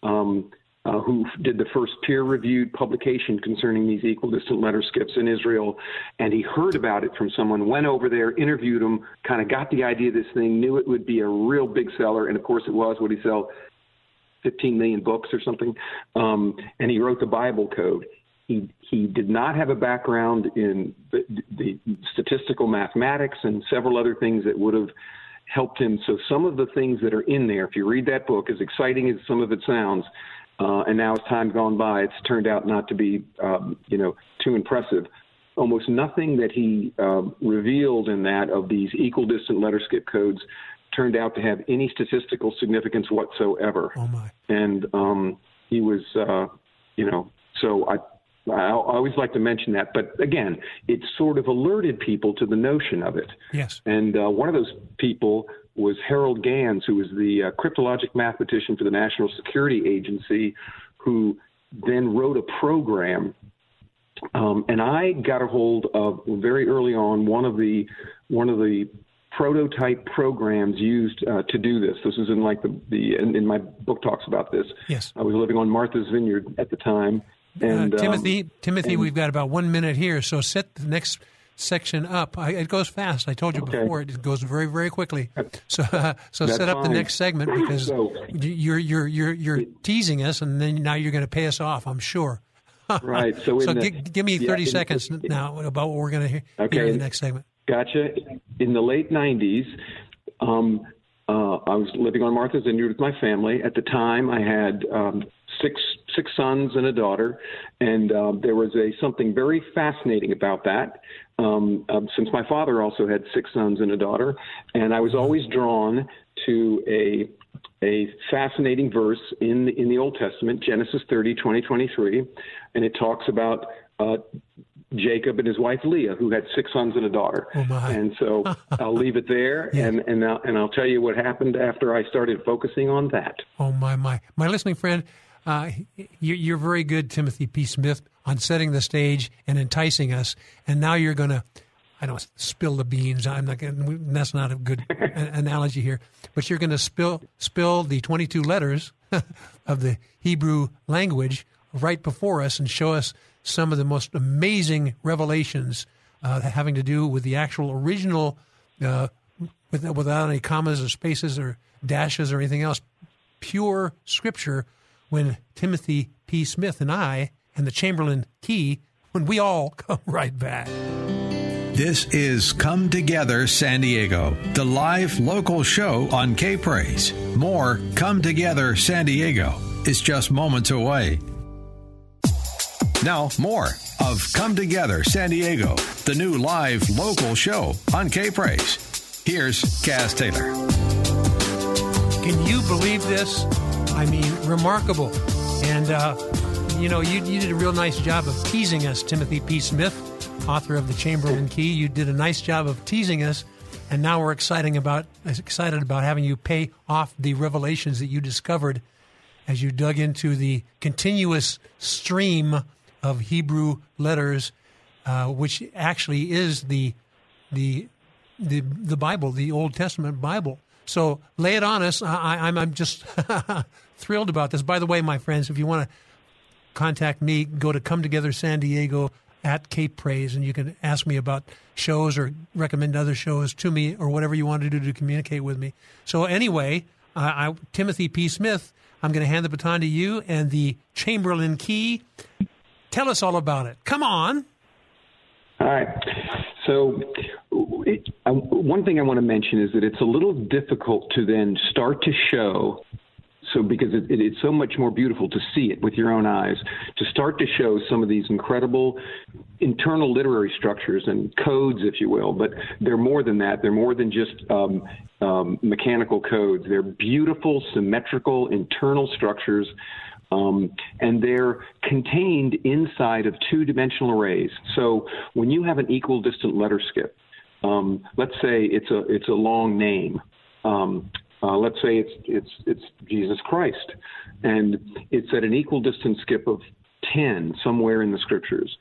Speaker 14: um, uh, who did the first peer reviewed publication concerning these equal distant letter skips in Israel. And he heard about it from someone, went over there, interviewed him, kind of got the idea of this thing, knew it would be a real big seller. And of course, it was. What he sell? 15 million books or something. Um, and he wrote the Bible Code. He, he did not have a background in the, the statistical mathematics and several other things that would have helped him. So some of the things that are in there, if you read that book, as exciting as some of it sounds, uh, and now as time gone by, it's turned out not to be, um, you know, too impressive. Almost nothing that he um, revealed in that of these equal distant letter skip codes turned out to have any statistical significance whatsoever.
Speaker 2: Oh my!
Speaker 14: And um, he was, uh, you know, so I, I always like to mention that. But again, it sort of alerted people to the notion of it.
Speaker 2: Yes.
Speaker 14: And uh, one of those people was Harold Gans, who was the uh, cryptologic mathematician for the National Security Agency, who then wrote a program. Um, and I got a hold of very early on one of the one of the prototype programs used uh, to do this. This is in like the, the in, in, my book talks about this.
Speaker 2: Yes.
Speaker 14: I was living on Martha's Vineyard at the time, And
Speaker 2: uh, Timothy,
Speaker 14: um,
Speaker 2: Timothy,
Speaker 14: and-
Speaker 2: we've got about one minute here, so set the next section up. I, it goes fast. I told you
Speaker 14: Okay.
Speaker 2: before. It goes very, very quickly. So, *laughs* so
Speaker 14: That's
Speaker 2: set up the next segment because
Speaker 14: So-
Speaker 2: you're you're you're you're teasing us, and then now you're going to pay us off. I'm sure. *laughs*
Speaker 14: Right, so in the-
Speaker 2: gi- give me
Speaker 14: yeah,
Speaker 2: 30
Speaker 14: in-
Speaker 2: seconds now about what we're going to hear,
Speaker 14: Okay.
Speaker 2: hear in the next segment.
Speaker 14: Gotcha. In the late 90s, um, uh, I was living on Martha's Vineyard with my family. At the time, I had um, six six sons and a daughter, and uh, there was a something very fascinating about that. Um, um, since my father also had six sons and a daughter, and I was always drawn to a a fascinating verse in in the Old Testament, Genesis 30, 20, 23, and it talks about uh, Jacob and his wife Leah, who had six sons and a daughter.
Speaker 2: Oh.
Speaker 14: And so *laughs* I'll leave it there, and and I'll, and I'll tell you what happened after I started focusing on that.
Speaker 2: Oh my my my listening friend, uh, you, you're very good, Timothy P. Smith, on setting the stage and enticing us. And now you're going to, I don't spill the beans. I'm not going. That's not a good *laughs* analogy here. But you're going to spill spill the 22 letters *laughs* of the Hebrew language right before us and show us some of the most amazing revelations uh, having to do with the actual original. Uh, with, without any commas or spaces or dashes or anything else, pure scripture when Timothy P. Smith and I and the Chamberlain Key, when we all *laughs* come right back.
Speaker 1: This is Come Together San Diego, the live local show on K Praise. More Come Together San Diego is just moments away. Now, more of Come Together San Diego, the new live local show on K Praise. Here's Kaz Taylor.
Speaker 2: Can you believe this? I mean, remarkable. And, uh, you know, you, you did a real nice job of teasing us, Timothy P. Smith, author of The Chamberlain Key. You did a nice job of teasing us, and now we're exciting about, excited about having you pay off the revelations that you discovered as you dug into the continuous stream of Hebrew letters, uh, which actually is the the the the Bible, the Old Testament Bible. So lay it on us. I, I'm I'm just *laughs* thrilled about this. By the way, my friends, if you want to contact me, go to Come Together San Diego at K Praise, and you can ask me about shows or recommend other shows to me or whatever you want to do to communicate with me. So anyway, uh, I, Timothy P. Smith, I'm going to hand the baton to you and the Chamberlain Key. Tell us all about it. Come on.
Speaker 14: All right. So, it, uh, one thing I want to mention is that it's a little difficult to then start to show. So, because it, it, it's so much more beautiful to see it with your own eyes, to start to show some of these incredible internal literary structures and codes, if you will. But they're more than that. They're more than just um, um, mechanical codes. They're beautiful, symmetrical, internal structures um, and they're contained inside of two-dimensional arrays. So when you have an equal distant letter skip, um, let's say it's a it's a long name. Um, uh, let's say it's it's it's Jesus Christ, and it's at an equal distance skip of ten somewhere in the scriptures.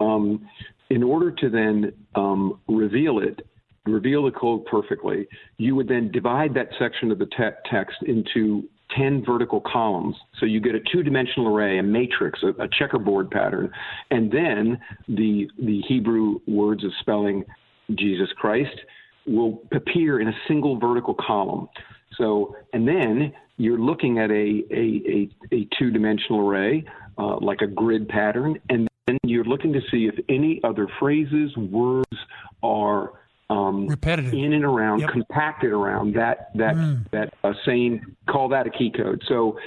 Speaker 14: Um, in order to then um, reveal it, reveal the code perfectly, you would then divide that section of the te- text into 10 vertical columns. So you get a two dimensional array, a matrix, a, a, checkerboard pattern, and then the, the Hebrew words of spelling Jesus Christ will appear in a single vertical column. So, and then you're looking at a, a, a, a two dimensional array, uh, like a grid pattern, and then you're looking to see if any other phrases, words are um,
Speaker 2: repetitive
Speaker 14: in and around,
Speaker 2: yep.
Speaker 14: compacted around that that
Speaker 2: mm.
Speaker 14: that uh, same call that a key code. So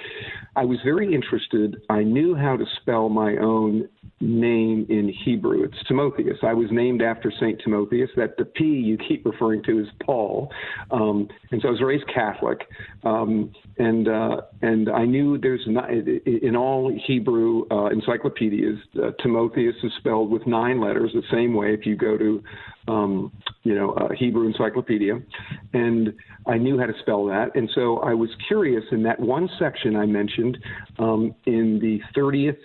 Speaker 14: I was very interested. I knew how to spell my own name in Hebrew. It's Timotheus. I was named after Saint Timotheus. That the P you keep referring to is Paul, um, and so I was raised Catholic, um, and uh, and I knew there's not in all Hebrew uh, encyclopedias uh, Timotheus is spelled with nine letters the same way. If you go to um, you know, uh, Hebrew Encyclopedia, and I knew how to spell that. And so I was curious in that one section I mentioned um, in the 30th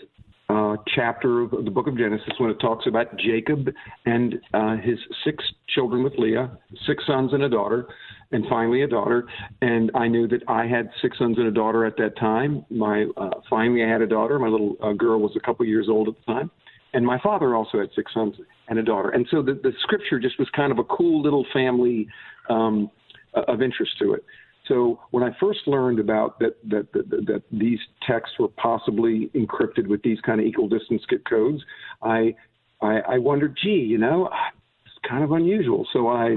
Speaker 14: uh, chapter of the book of Genesis when it talks about Jacob and uh, his six children with Leah, six sons and a daughter. And finally a daughter. And I knew that I had six sons and a daughter at that time. My uh, finally I had a daughter. My little uh, girl was a couple years old at the time, and my father also had six sons and a daughter. And so the, the scripture just was kind of a cool little family um, of interest to it. So when I first learned about that, that that, that that these texts were possibly encrypted with these kind of equal distance skip codes, I, I I wondered, gee, you know, it's kind of unusual. So I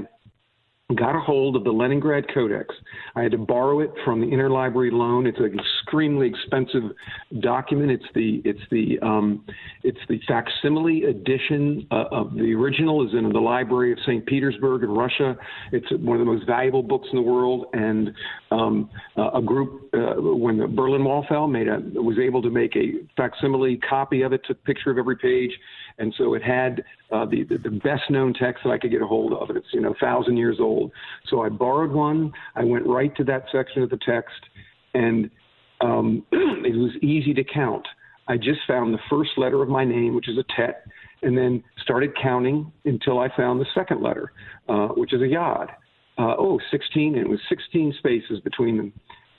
Speaker 14: got a hold of the Leningrad Codex. I had to borrow it from the interlibrary loan. It's an extremely expensive document. It's the it's the um, it's the facsimile edition uh, of the original is in the library of St. Petersburg in Russia. It's one of the most valuable books in the world. And um, uh, a group uh, when the Berlin Wall fell made a was able to make a facsimile copy of it, took a picture of every page, and so it had uh, the, the, the best known text that I could get a hold of. It's you know thousand years old. So I borrowed one. I went right to that section of the text, and um, *clears throat* it was easy to count. I just found the first letter of my name, which is a tet, and then started counting until I found the second letter, uh, which is a yod. Uh, oh, 16, and it was 16 spaces between them.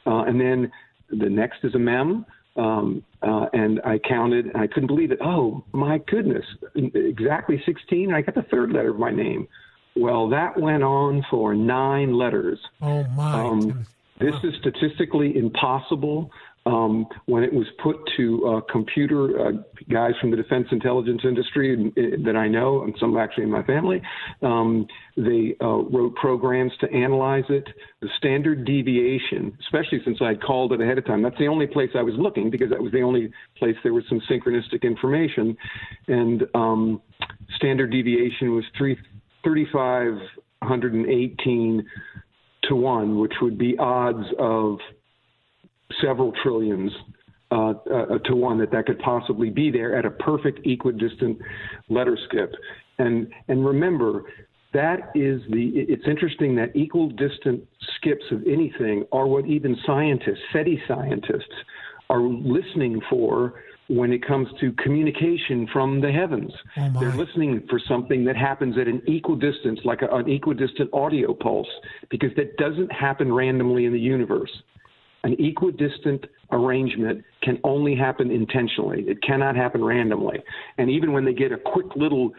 Speaker 14: Uh, and then the next is a mem, um, uh, and I counted, and I couldn't believe it. Oh my goodness, exactly 16. I got the third letter of my name. Well, that went on for nine letters.
Speaker 2: Oh my!
Speaker 14: Um, this is statistically impossible. Um, when it was put to uh, computer uh, guys from the defense intelligence industry that I know, and some actually in my family, um, they uh, wrote programs to analyze it. The standard deviation, especially since I had called it ahead of time, that's the only place I was looking because that was the only place there was some synchronistic information. And um, standard deviation was three, 3,518 to 1, which would be odds of several trillions uh, uh, to one that that could possibly be there at a perfect equidistant letter skip. And and remember, that is the. It's interesting that equidistant skips of anything are what even scientists, SETI scientists, are listening for when it comes to communication from the heavens.
Speaker 2: Oh
Speaker 14: They're listening for something that happens at an equidistance, like a, an equidistant audio pulse, because that doesn't happen randomly in the universe. An equidistant arrangement can only happen intentionally. It cannot happen randomly. And even when they get a quick little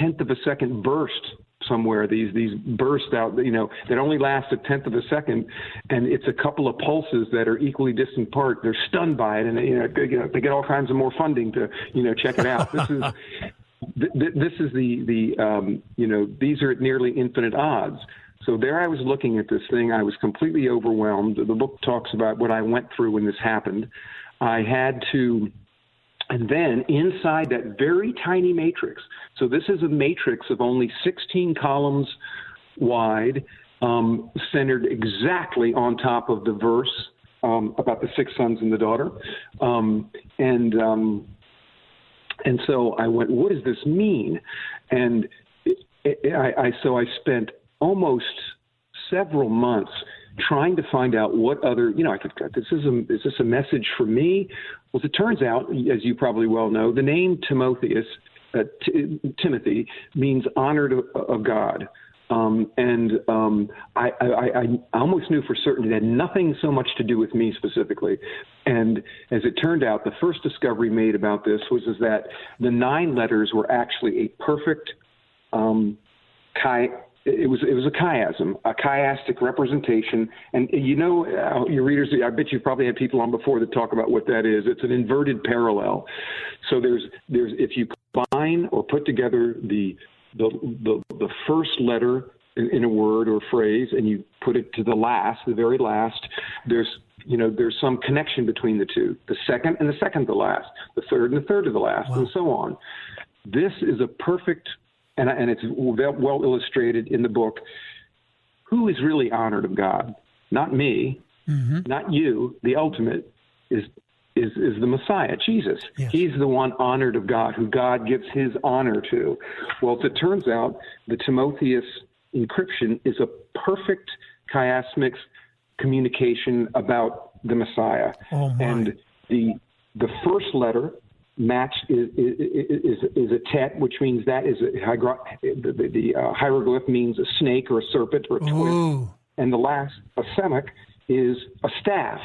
Speaker 14: tenth of a second burst somewhere these these burst out you know that only last a tenth of a second and it's a couple of pulses that are equally distant apart they're stunned by it and you know, they, you know they get all kinds of more funding to you know check it out this is *laughs* th- this is the the um, you know these are at nearly infinite odds so there I was looking at this thing. I was completely overwhelmed. The book talks about what I went through when this happened. I had to, and then inside that very tiny matrix, so this is a matrix of only 16 columns wide, um, centered exactly on top of the verse um, about the six sons and the daughter. Um, and um, and so I went, what does this mean? And it, it, I, I so I spent almost several months trying to find out what other, you know, I could, this is a, is this a message for me? Well, as it turns out, as you probably well know, the name Timotheus, uh, T- Timothy, means honored of, God. Um, and um, I, I, I, almost knew for certain it had nothing so much to do with me specifically. And as it turned out, the first discovery made about this was is that the nine letters were actually a perfect um, chi- it was it was a chiasm, a chiastic representation, and you know uh, your readers. I bet you've probably had people on before that talk about what that is. It's an inverted parallel. So there's there's if you combine or put together the the the, the first letter in, in a word or phrase, and you put it to the last, the very last, there's you know there's some connection between the two. The second and the second to the last, the third and the third to the last, wow. and so on. This is a perfect and, and it's well illustrated in the book. Who is really honored of God? Not me,
Speaker 2: mm-hmm.
Speaker 14: not you. The ultimate is is is the Messiah, Jesus.
Speaker 2: Yes.
Speaker 14: He's the one honored of God, who God gives His honor to. Well, as it turns out, the Timotheus encryption is a perfect chiasmic communication about the Messiah,
Speaker 2: oh
Speaker 14: and the the first letter match is is, is, a tet, which means that is a hygro- the, the, the uh, hieroglyph means a snake or a serpent or a.
Speaker 2: Ooh.
Speaker 14: and the last, a semek, is a staff.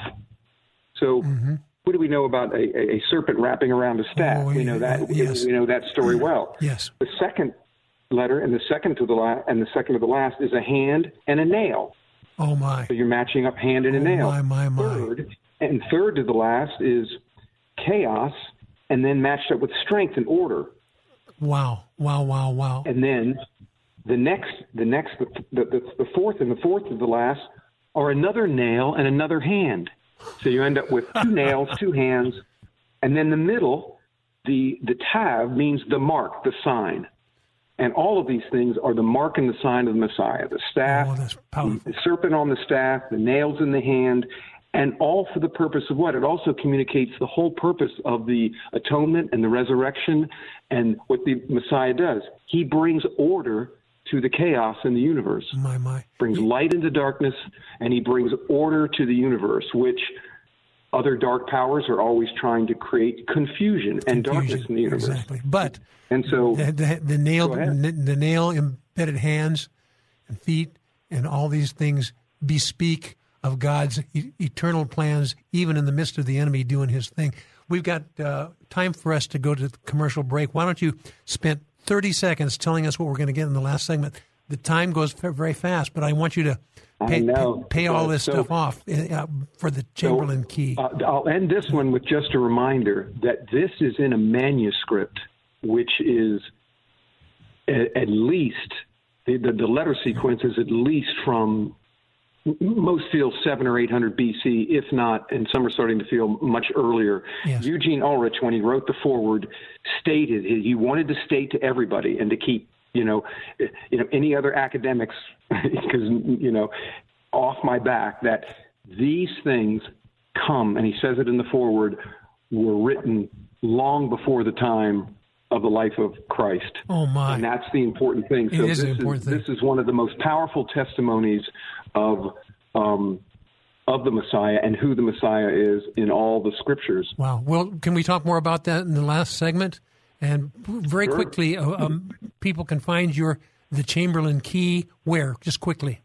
Speaker 14: So,
Speaker 2: Mm-hmm.
Speaker 14: what do we know about a, a, a serpent wrapping around a staff?
Speaker 2: Oh,
Speaker 14: we know
Speaker 2: yeah,
Speaker 14: that.
Speaker 2: yes.
Speaker 14: We know that story well.
Speaker 2: Yes.
Speaker 14: The second letter and the second to the last and the second to the last is a hand and a nail.
Speaker 2: Oh my.
Speaker 14: So you're matching up hand and a
Speaker 2: Oh,
Speaker 14: nail.
Speaker 2: my, my, my.
Speaker 14: Third and third to the last is chaos, and then matched up with strength and order.
Speaker 2: Wow. Wow. Wow. Wow.
Speaker 14: And then the next, the next, the, the, the fourth and the fourth to the last are another nail and another hand. So you end up with two *laughs* nails, two hands, and then the middle, the the tav means the mark, the sign. And all of these things are the mark and the sign of the Messiah. The staff,
Speaker 2: Oh,
Speaker 14: the serpent on the staff, the nails in the hand, and all for the purpose of what? It also communicates the whole purpose of the atonement and the resurrection and what the Messiah does. He brings order to the chaos in the universe.
Speaker 2: My, my.
Speaker 14: Brings light into darkness, and he brings order to the universe, which other dark powers are always trying to create confusion, and darkness in the universe.
Speaker 2: Exactly. But
Speaker 14: And so
Speaker 2: the, the, the nail, n- the nail embedded hands and feet, and all these things bespeak of God's e- eternal plans, even in the midst of the enemy doing his thing. We've got uh, time for us to go to the commercial break. Why don't you spend 30 seconds telling us what we're going to get in the last segment? The time goes very fast, but I want you to pay, pay, pay all this
Speaker 14: so-
Speaker 2: stuff off uh, for the Chamberlain key.
Speaker 14: Uh, I'll end this one with just a reminder that this is in a manuscript, which is at, at least the, the, the letter sequence is at least from most feel seven or eight hundred BC, if not, and some are starting to feel much earlier. Eugene Ulrich, when he wrote the foreword, stated he wanted to state to everybody and to keep you know you know any other academics *laughs* because you know off my back that these things come, and he says it in the foreword, were written long before the time of the life of Christ.
Speaker 2: Oh my!
Speaker 14: And that's the important thing.
Speaker 2: It
Speaker 14: so
Speaker 2: is
Speaker 14: this
Speaker 2: the important thing.
Speaker 14: This is one of the most powerful testimonies of um, of the Messiah and who the Messiah is in all the scriptures.
Speaker 2: Wow. Well, can we talk more about that in the last segment? And very
Speaker 14: Sure.
Speaker 2: quickly, uh, um, people can find your the Chamberlain key where? Just quickly.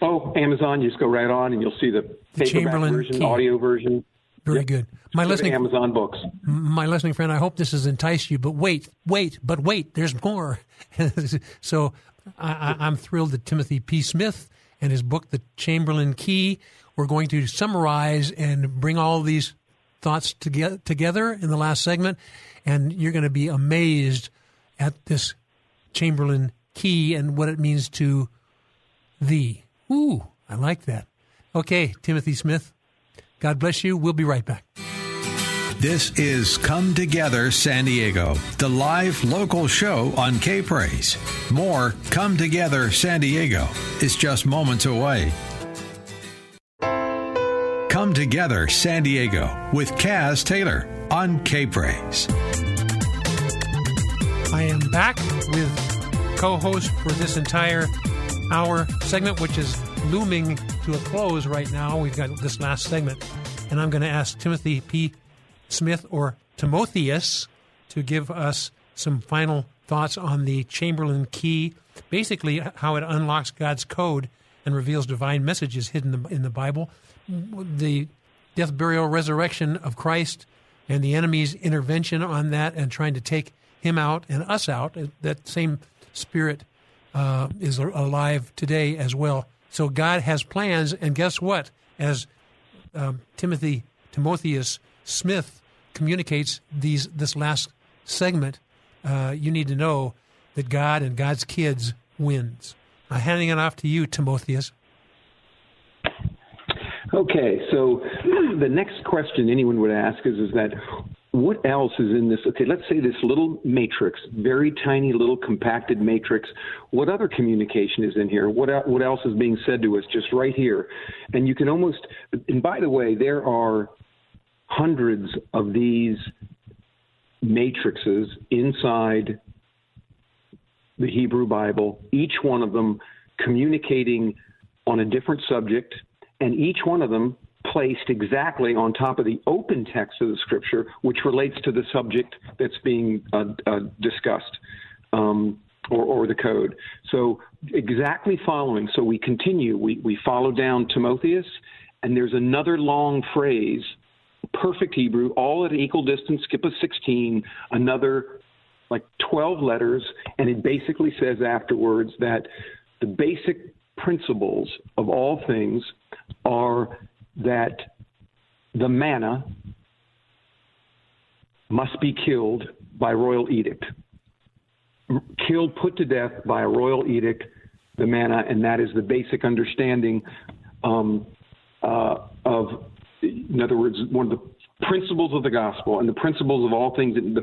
Speaker 14: Oh, Amazon, you just go right on and you'll see the,
Speaker 2: The Chamberlain
Speaker 14: version,
Speaker 2: key.
Speaker 14: audio version.
Speaker 2: Very
Speaker 14: Yep.
Speaker 2: good. My listening
Speaker 14: Amazon books.
Speaker 2: My listening friend, I hope this has enticed you, but wait, wait, but wait, there's more. *laughs* so I, I, I'm thrilled that Timothy P. Smith and his book, The Chamberlain Key, we're going to summarize and bring all these thoughts toge- together in the last segment. And you're going to be amazed at this Chamberlain Key and what it means to thee. Ooh, I like that. Okay, Timothy Smith, God bless you. We'll be right back.
Speaker 1: This is Come Together San Diego, the live local show on K Praise. More Come Together San Diego is just moments away. Come Together San Diego with Kaz Taylor on K Praise.
Speaker 2: I am back with co host for this entire hour segment, which is looming to a close right now. We've got this last segment, and I'm going to ask Timothy P. Smith or Timotheus to give us some final thoughts on the Chamberlain key, basically, how it unlocks God's code and reveals divine messages hidden in the Bible. The death, burial, resurrection of Christ and the enemy's intervention on that and trying to take him out and us out. That same spirit uh, is alive today as well. So God has plans, and guess what? As um, Timothy Timotheus Smith communicates these this last segment, uh, you need to know that God and God's kids wins. I'm handing it off to you, Timotheus.
Speaker 14: Okay, so *clears throat* the next question anyone would ask is, is that what else is in this? Okay, let's say this little matrix, very tiny little compacted matrix. What other communication is in here? What what else is being said to us just right here? And you can almost. And by the way, there are hundreds of these matrices inside the Hebrew Bible. Each one of them communicating on a different subject and each one of them placed exactly on top of the open text of the scripture, which relates to the subject that's being uh, uh, discussed. Um, or, or the code. So exactly following. So we continue. We we follow down Timotheus, and there's another long phrase, perfect Hebrew, all at an equal distance. Skip a 16. Another like 12 letters, and it basically says afterwards that the basic principles of all things are that the manna must be killed by royal edict. Killed, put to death by a royal edict, the manna, and that is the basic understanding um, uh, of, in other words, one of the principles of the gospel and the principles of all things. The,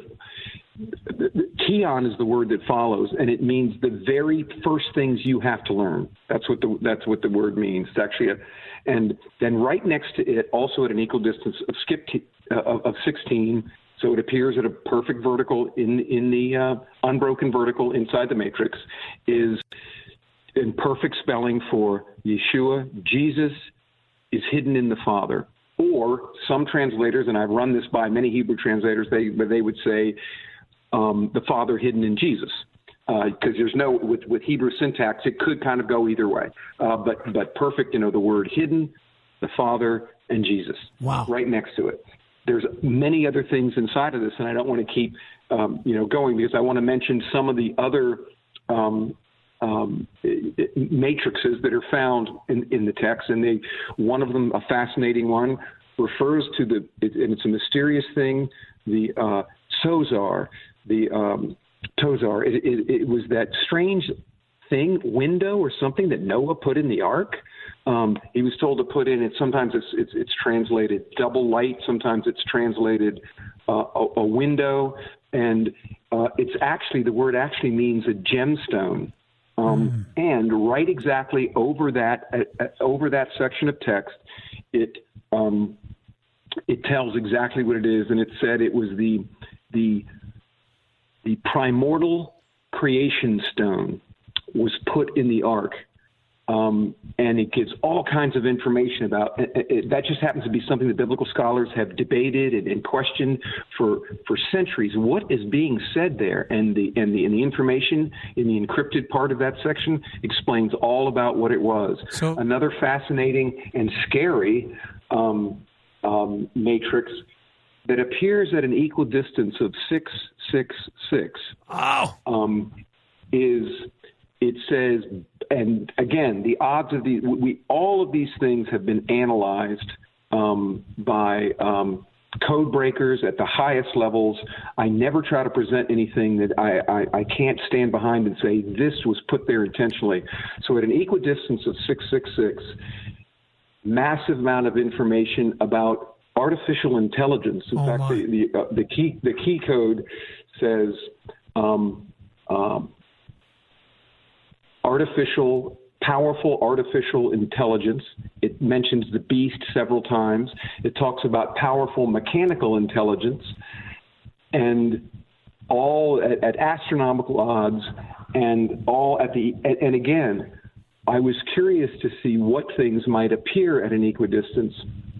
Speaker 14: Kion is the word that follows, and it means the very first things you have to learn. That's what the that's what the word means. It's actually a, and then right next to it, also at an equal distance of skip uh, of, of 16, so it appears at a perfect vertical in in the uh, unbroken vertical inside the matrix, is in perfect spelling for Yeshua. Jesus is hidden in the Father. Or some translators, and I've run this by many Hebrew translators, they they would say um, the Father hidden in Jesus because uh, there's no with with Hebrew syntax it could kind of go either way. Uh, but but perfect, you know, the word hidden, the Father, and Jesus.
Speaker 2: Wow.
Speaker 14: Right next to it. There's many other things inside of this, and I don't want to keep um, you know going because I want to mention some of the other. Um, um, matrices that are found in, in the text, and they one of them, a fascinating one, refers to the, and it's a mysterious thing, the uh, Sozar, the um, Tozar. It, it, it, was that strange thing, window or something that Noah put in the ark. Um, he was told to put in it. Sometimes it's it's, it's translated double light. Sometimes it's translated uh, a, a, window, and uh, it's actually the word actually means a gemstone. Um, mm. And right exactly over that uh, uh, over that section of text, it um, it tells exactly what it is, and it said it was the the the primordial creation stone was put in the ark. Um, and it gives all kinds of information about it, it, that. Just happens to be something that biblical scholars have debated and, and, questioned for for centuries. What is being said there, and the and the and the information in the encrypted part of that section explains all about what it was.
Speaker 2: So,
Speaker 14: Another fascinating and scary um, um, matrix that appears at an equal distance of six six six.
Speaker 2: Oh.
Speaker 14: Um, is it says, and again, the odds of these, we all of these things have been analyzed um, by um, code breakers at the highest levels. I never try to present anything that I, I, I, can't stand behind and say this was put there intentionally. So at an equidistance of 666, massive amount of information about artificial intelligence. In
Speaker 2: oh
Speaker 14: fact,
Speaker 2: my.
Speaker 14: the the, uh, the, key the key code says um, um, artificial powerful artificial intelligence. It mentions the beast several times. It talks about powerful mechanical intelligence, and all at, at astronomical odds, and all at the and, and again. I was curious to see what things might appear at an equidistance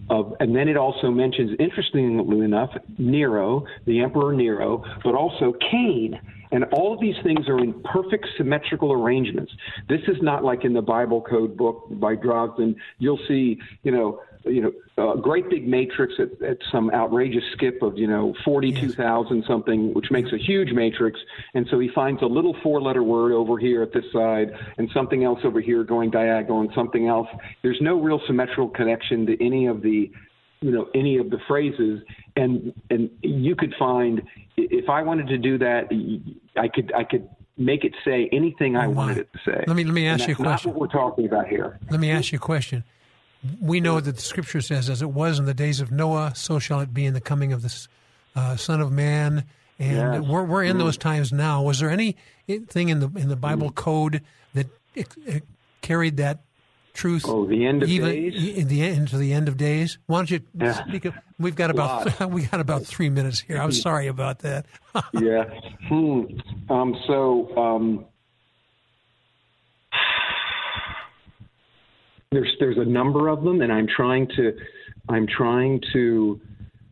Speaker 14: of, and then it also mentions, interestingly enough, Nero, the Emperor Nero, but also Cain. And all of these things are in perfect symmetrical arrangements. This is not like in the Bible code book by Drosnin. You'll see, you know, you know, a great big matrix at, at some outrageous skip of, you know, 42,000 something, which makes a huge matrix. And so he finds a little four letter word over here at this side and something else over here going diagonal and something else. There's no real symmetrical connection to any of the, you know, any of the phrases. And, and you could find, if I wanted to do that, I could, I could make it say anything I wanted it to say.
Speaker 2: Let me, let me ask you a question.
Speaker 14: Not what we're talking about here.
Speaker 2: Let me ask you a question we know that the scripture says, as it was in the days of Noah, so shall it be in the coming of the uh, Son of Man. And
Speaker 14: yes.
Speaker 2: we're, we're in
Speaker 14: mm.
Speaker 2: those times now. Was there anything in the in the Bible mm. code that it, it carried that truth?
Speaker 14: Oh, the end of
Speaker 2: even
Speaker 14: days.
Speaker 2: In the into the end of days. Why don't you
Speaker 14: yeah.
Speaker 2: speak? Of, we've got about *laughs* we got about three minutes here. I'm sorry about that. *laughs*
Speaker 14: yeah. Hmm. Um, so. Um, there's there's a number of them, and I'm trying to I'm trying to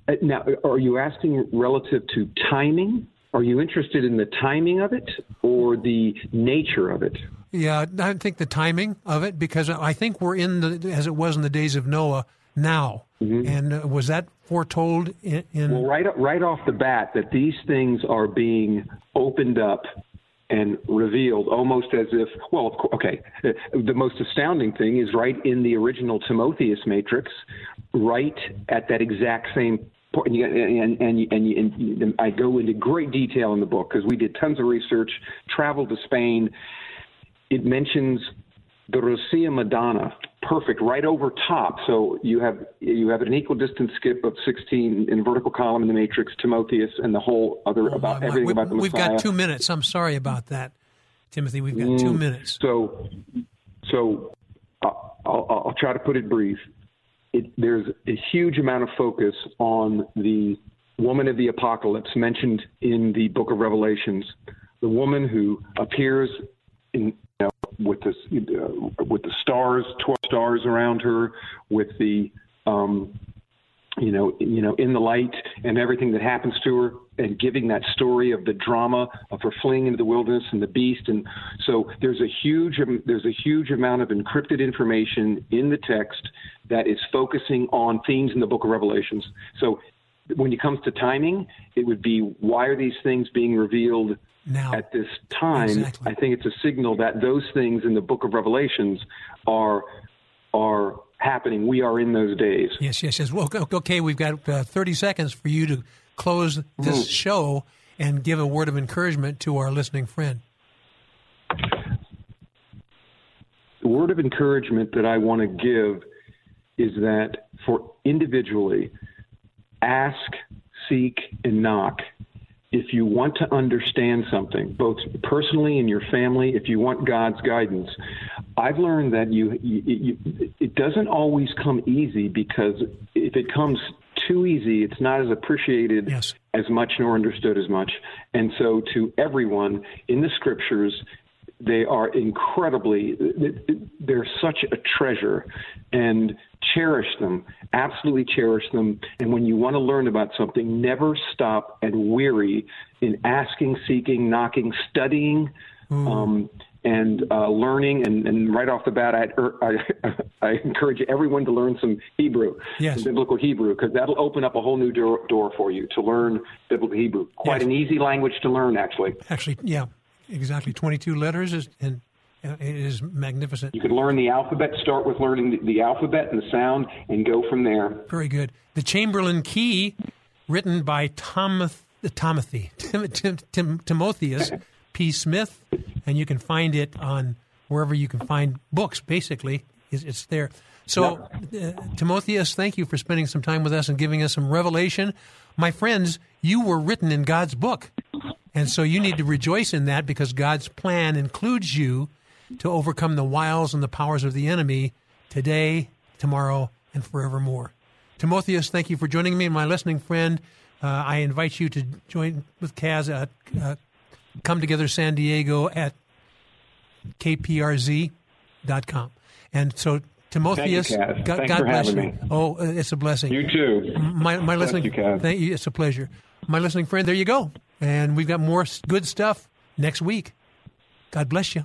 Speaker 14: uh, now. Are you asking relative to timing? are you interested in the timing of it or the nature of it?
Speaker 2: Yeah, I think the timing of it because I think we're in the as it was in the days of Noah now. Mm-hmm. And uh, was that foretold in, in,
Speaker 14: Well, right right off the bat that these things are being opened up and revealed almost as if well okay the most astounding thing is right in the original Timotheus matrix right at that exact same and and, and, and I go into great detail in the book because we did tons of research traveled to Spain it mentions the Rosia Madonna, perfect, right over top. So you have you have an equal distance skip of 16 in vertical column in the matrix, Timotheus, and the whole other oh, about my, everything
Speaker 2: we,
Speaker 14: about the Messiah.
Speaker 2: We've got two minutes. I'm sorry about that, Timothy. We've got mm, two minutes.
Speaker 14: So, so I'll, I'll, I'll try to put it brief. It, there's a huge amount of focus on the woman of the apocalypse mentioned in the book of Revelations, the woman who appears in with the uh, with the stars, twelve stars around her, with the um, you know, you know, in the light and everything that happens to her, and giving that story of the drama of her fleeing into the wilderness and the beast, and so there's a huge um, there's a huge amount of encrypted information in the text that is focusing on themes in the Book of Revelations. So when it comes to timing, it would be why are these things being revealed
Speaker 2: now.
Speaker 14: At this time,
Speaker 2: exactly.
Speaker 14: I think it's a signal that those things in the book of Revelations are are happening. We are in those days.
Speaker 2: Yes, yes, yes. Well, okay, we've got uh, 30 seconds for you to close this mm. show and give a word of encouragement to our listening friend.
Speaker 14: The word of encouragement that I want to give is that for individually, ask, seek, and knock if you want to understand something, both personally in your family, if you want God's guidance, I've learned that you, you, you, it doesn't always come easy because if it comes too easy, it's not as appreciated
Speaker 2: yes.
Speaker 14: as much nor understood as much. And so, to everyone in the scriptures, they are incredibly, they're such a treasure and cherish them, absolutely cherish them. And when you want to learn about something, never stop and weary in asking, seeking, knocking, studying. Mm. Um, and uh, learning, and, and, right off the bat, I, I, *laughs* I, encourage everyone to learn some Hebrew,
Speaker 2: yes.
Speaker 14: some biblical Hebrew, because that'll open up a whole new door, door for you to learn biblical Hebrew. Quite yes. an easy language to learn, actually.
Speaker 2: Actually, yeah, exactly. 22 letters is, and it is magnificent.
Speaker 14: You can learn the alphabet, start with learning the, the alphabet and the sound, and go from there.
Speaker 2: Very good. The Chamberlain Key, written by Thomas, Timothy, Tim, Tim, Tim, Timotheus *laughs* P. Smith, and you can find it on wherever you can find books, basically. It's there. So, uh, Timotheus, thank you for spending some time with us and giving us some revelation. My friends, you were written in God's book. And so you need to rejoice in that because God's plan includes you to overcome the wiles and the powers of the enemy today, tomorrow, and forevermore. Timotheus, thank you for joining me. And my listening friend, uh, I invite you to join with Kaz at uh, Come Together San Diego at kprz.com. And so, Timotheus,
Speaker 14: you,
Speaker 2: God,
Speaker 14: God
Speaker 2: bless you.
Speaker 14: Me.
Speaker 2: Oh, it's a blessing.
Speaker 14: You too.
Speaker 2: My, my listening,
Speaker 14: you,
Speaker 2: thank you. It's a pleasure. My listening friend, there you go. And we've got more good stuff next week. God bless you.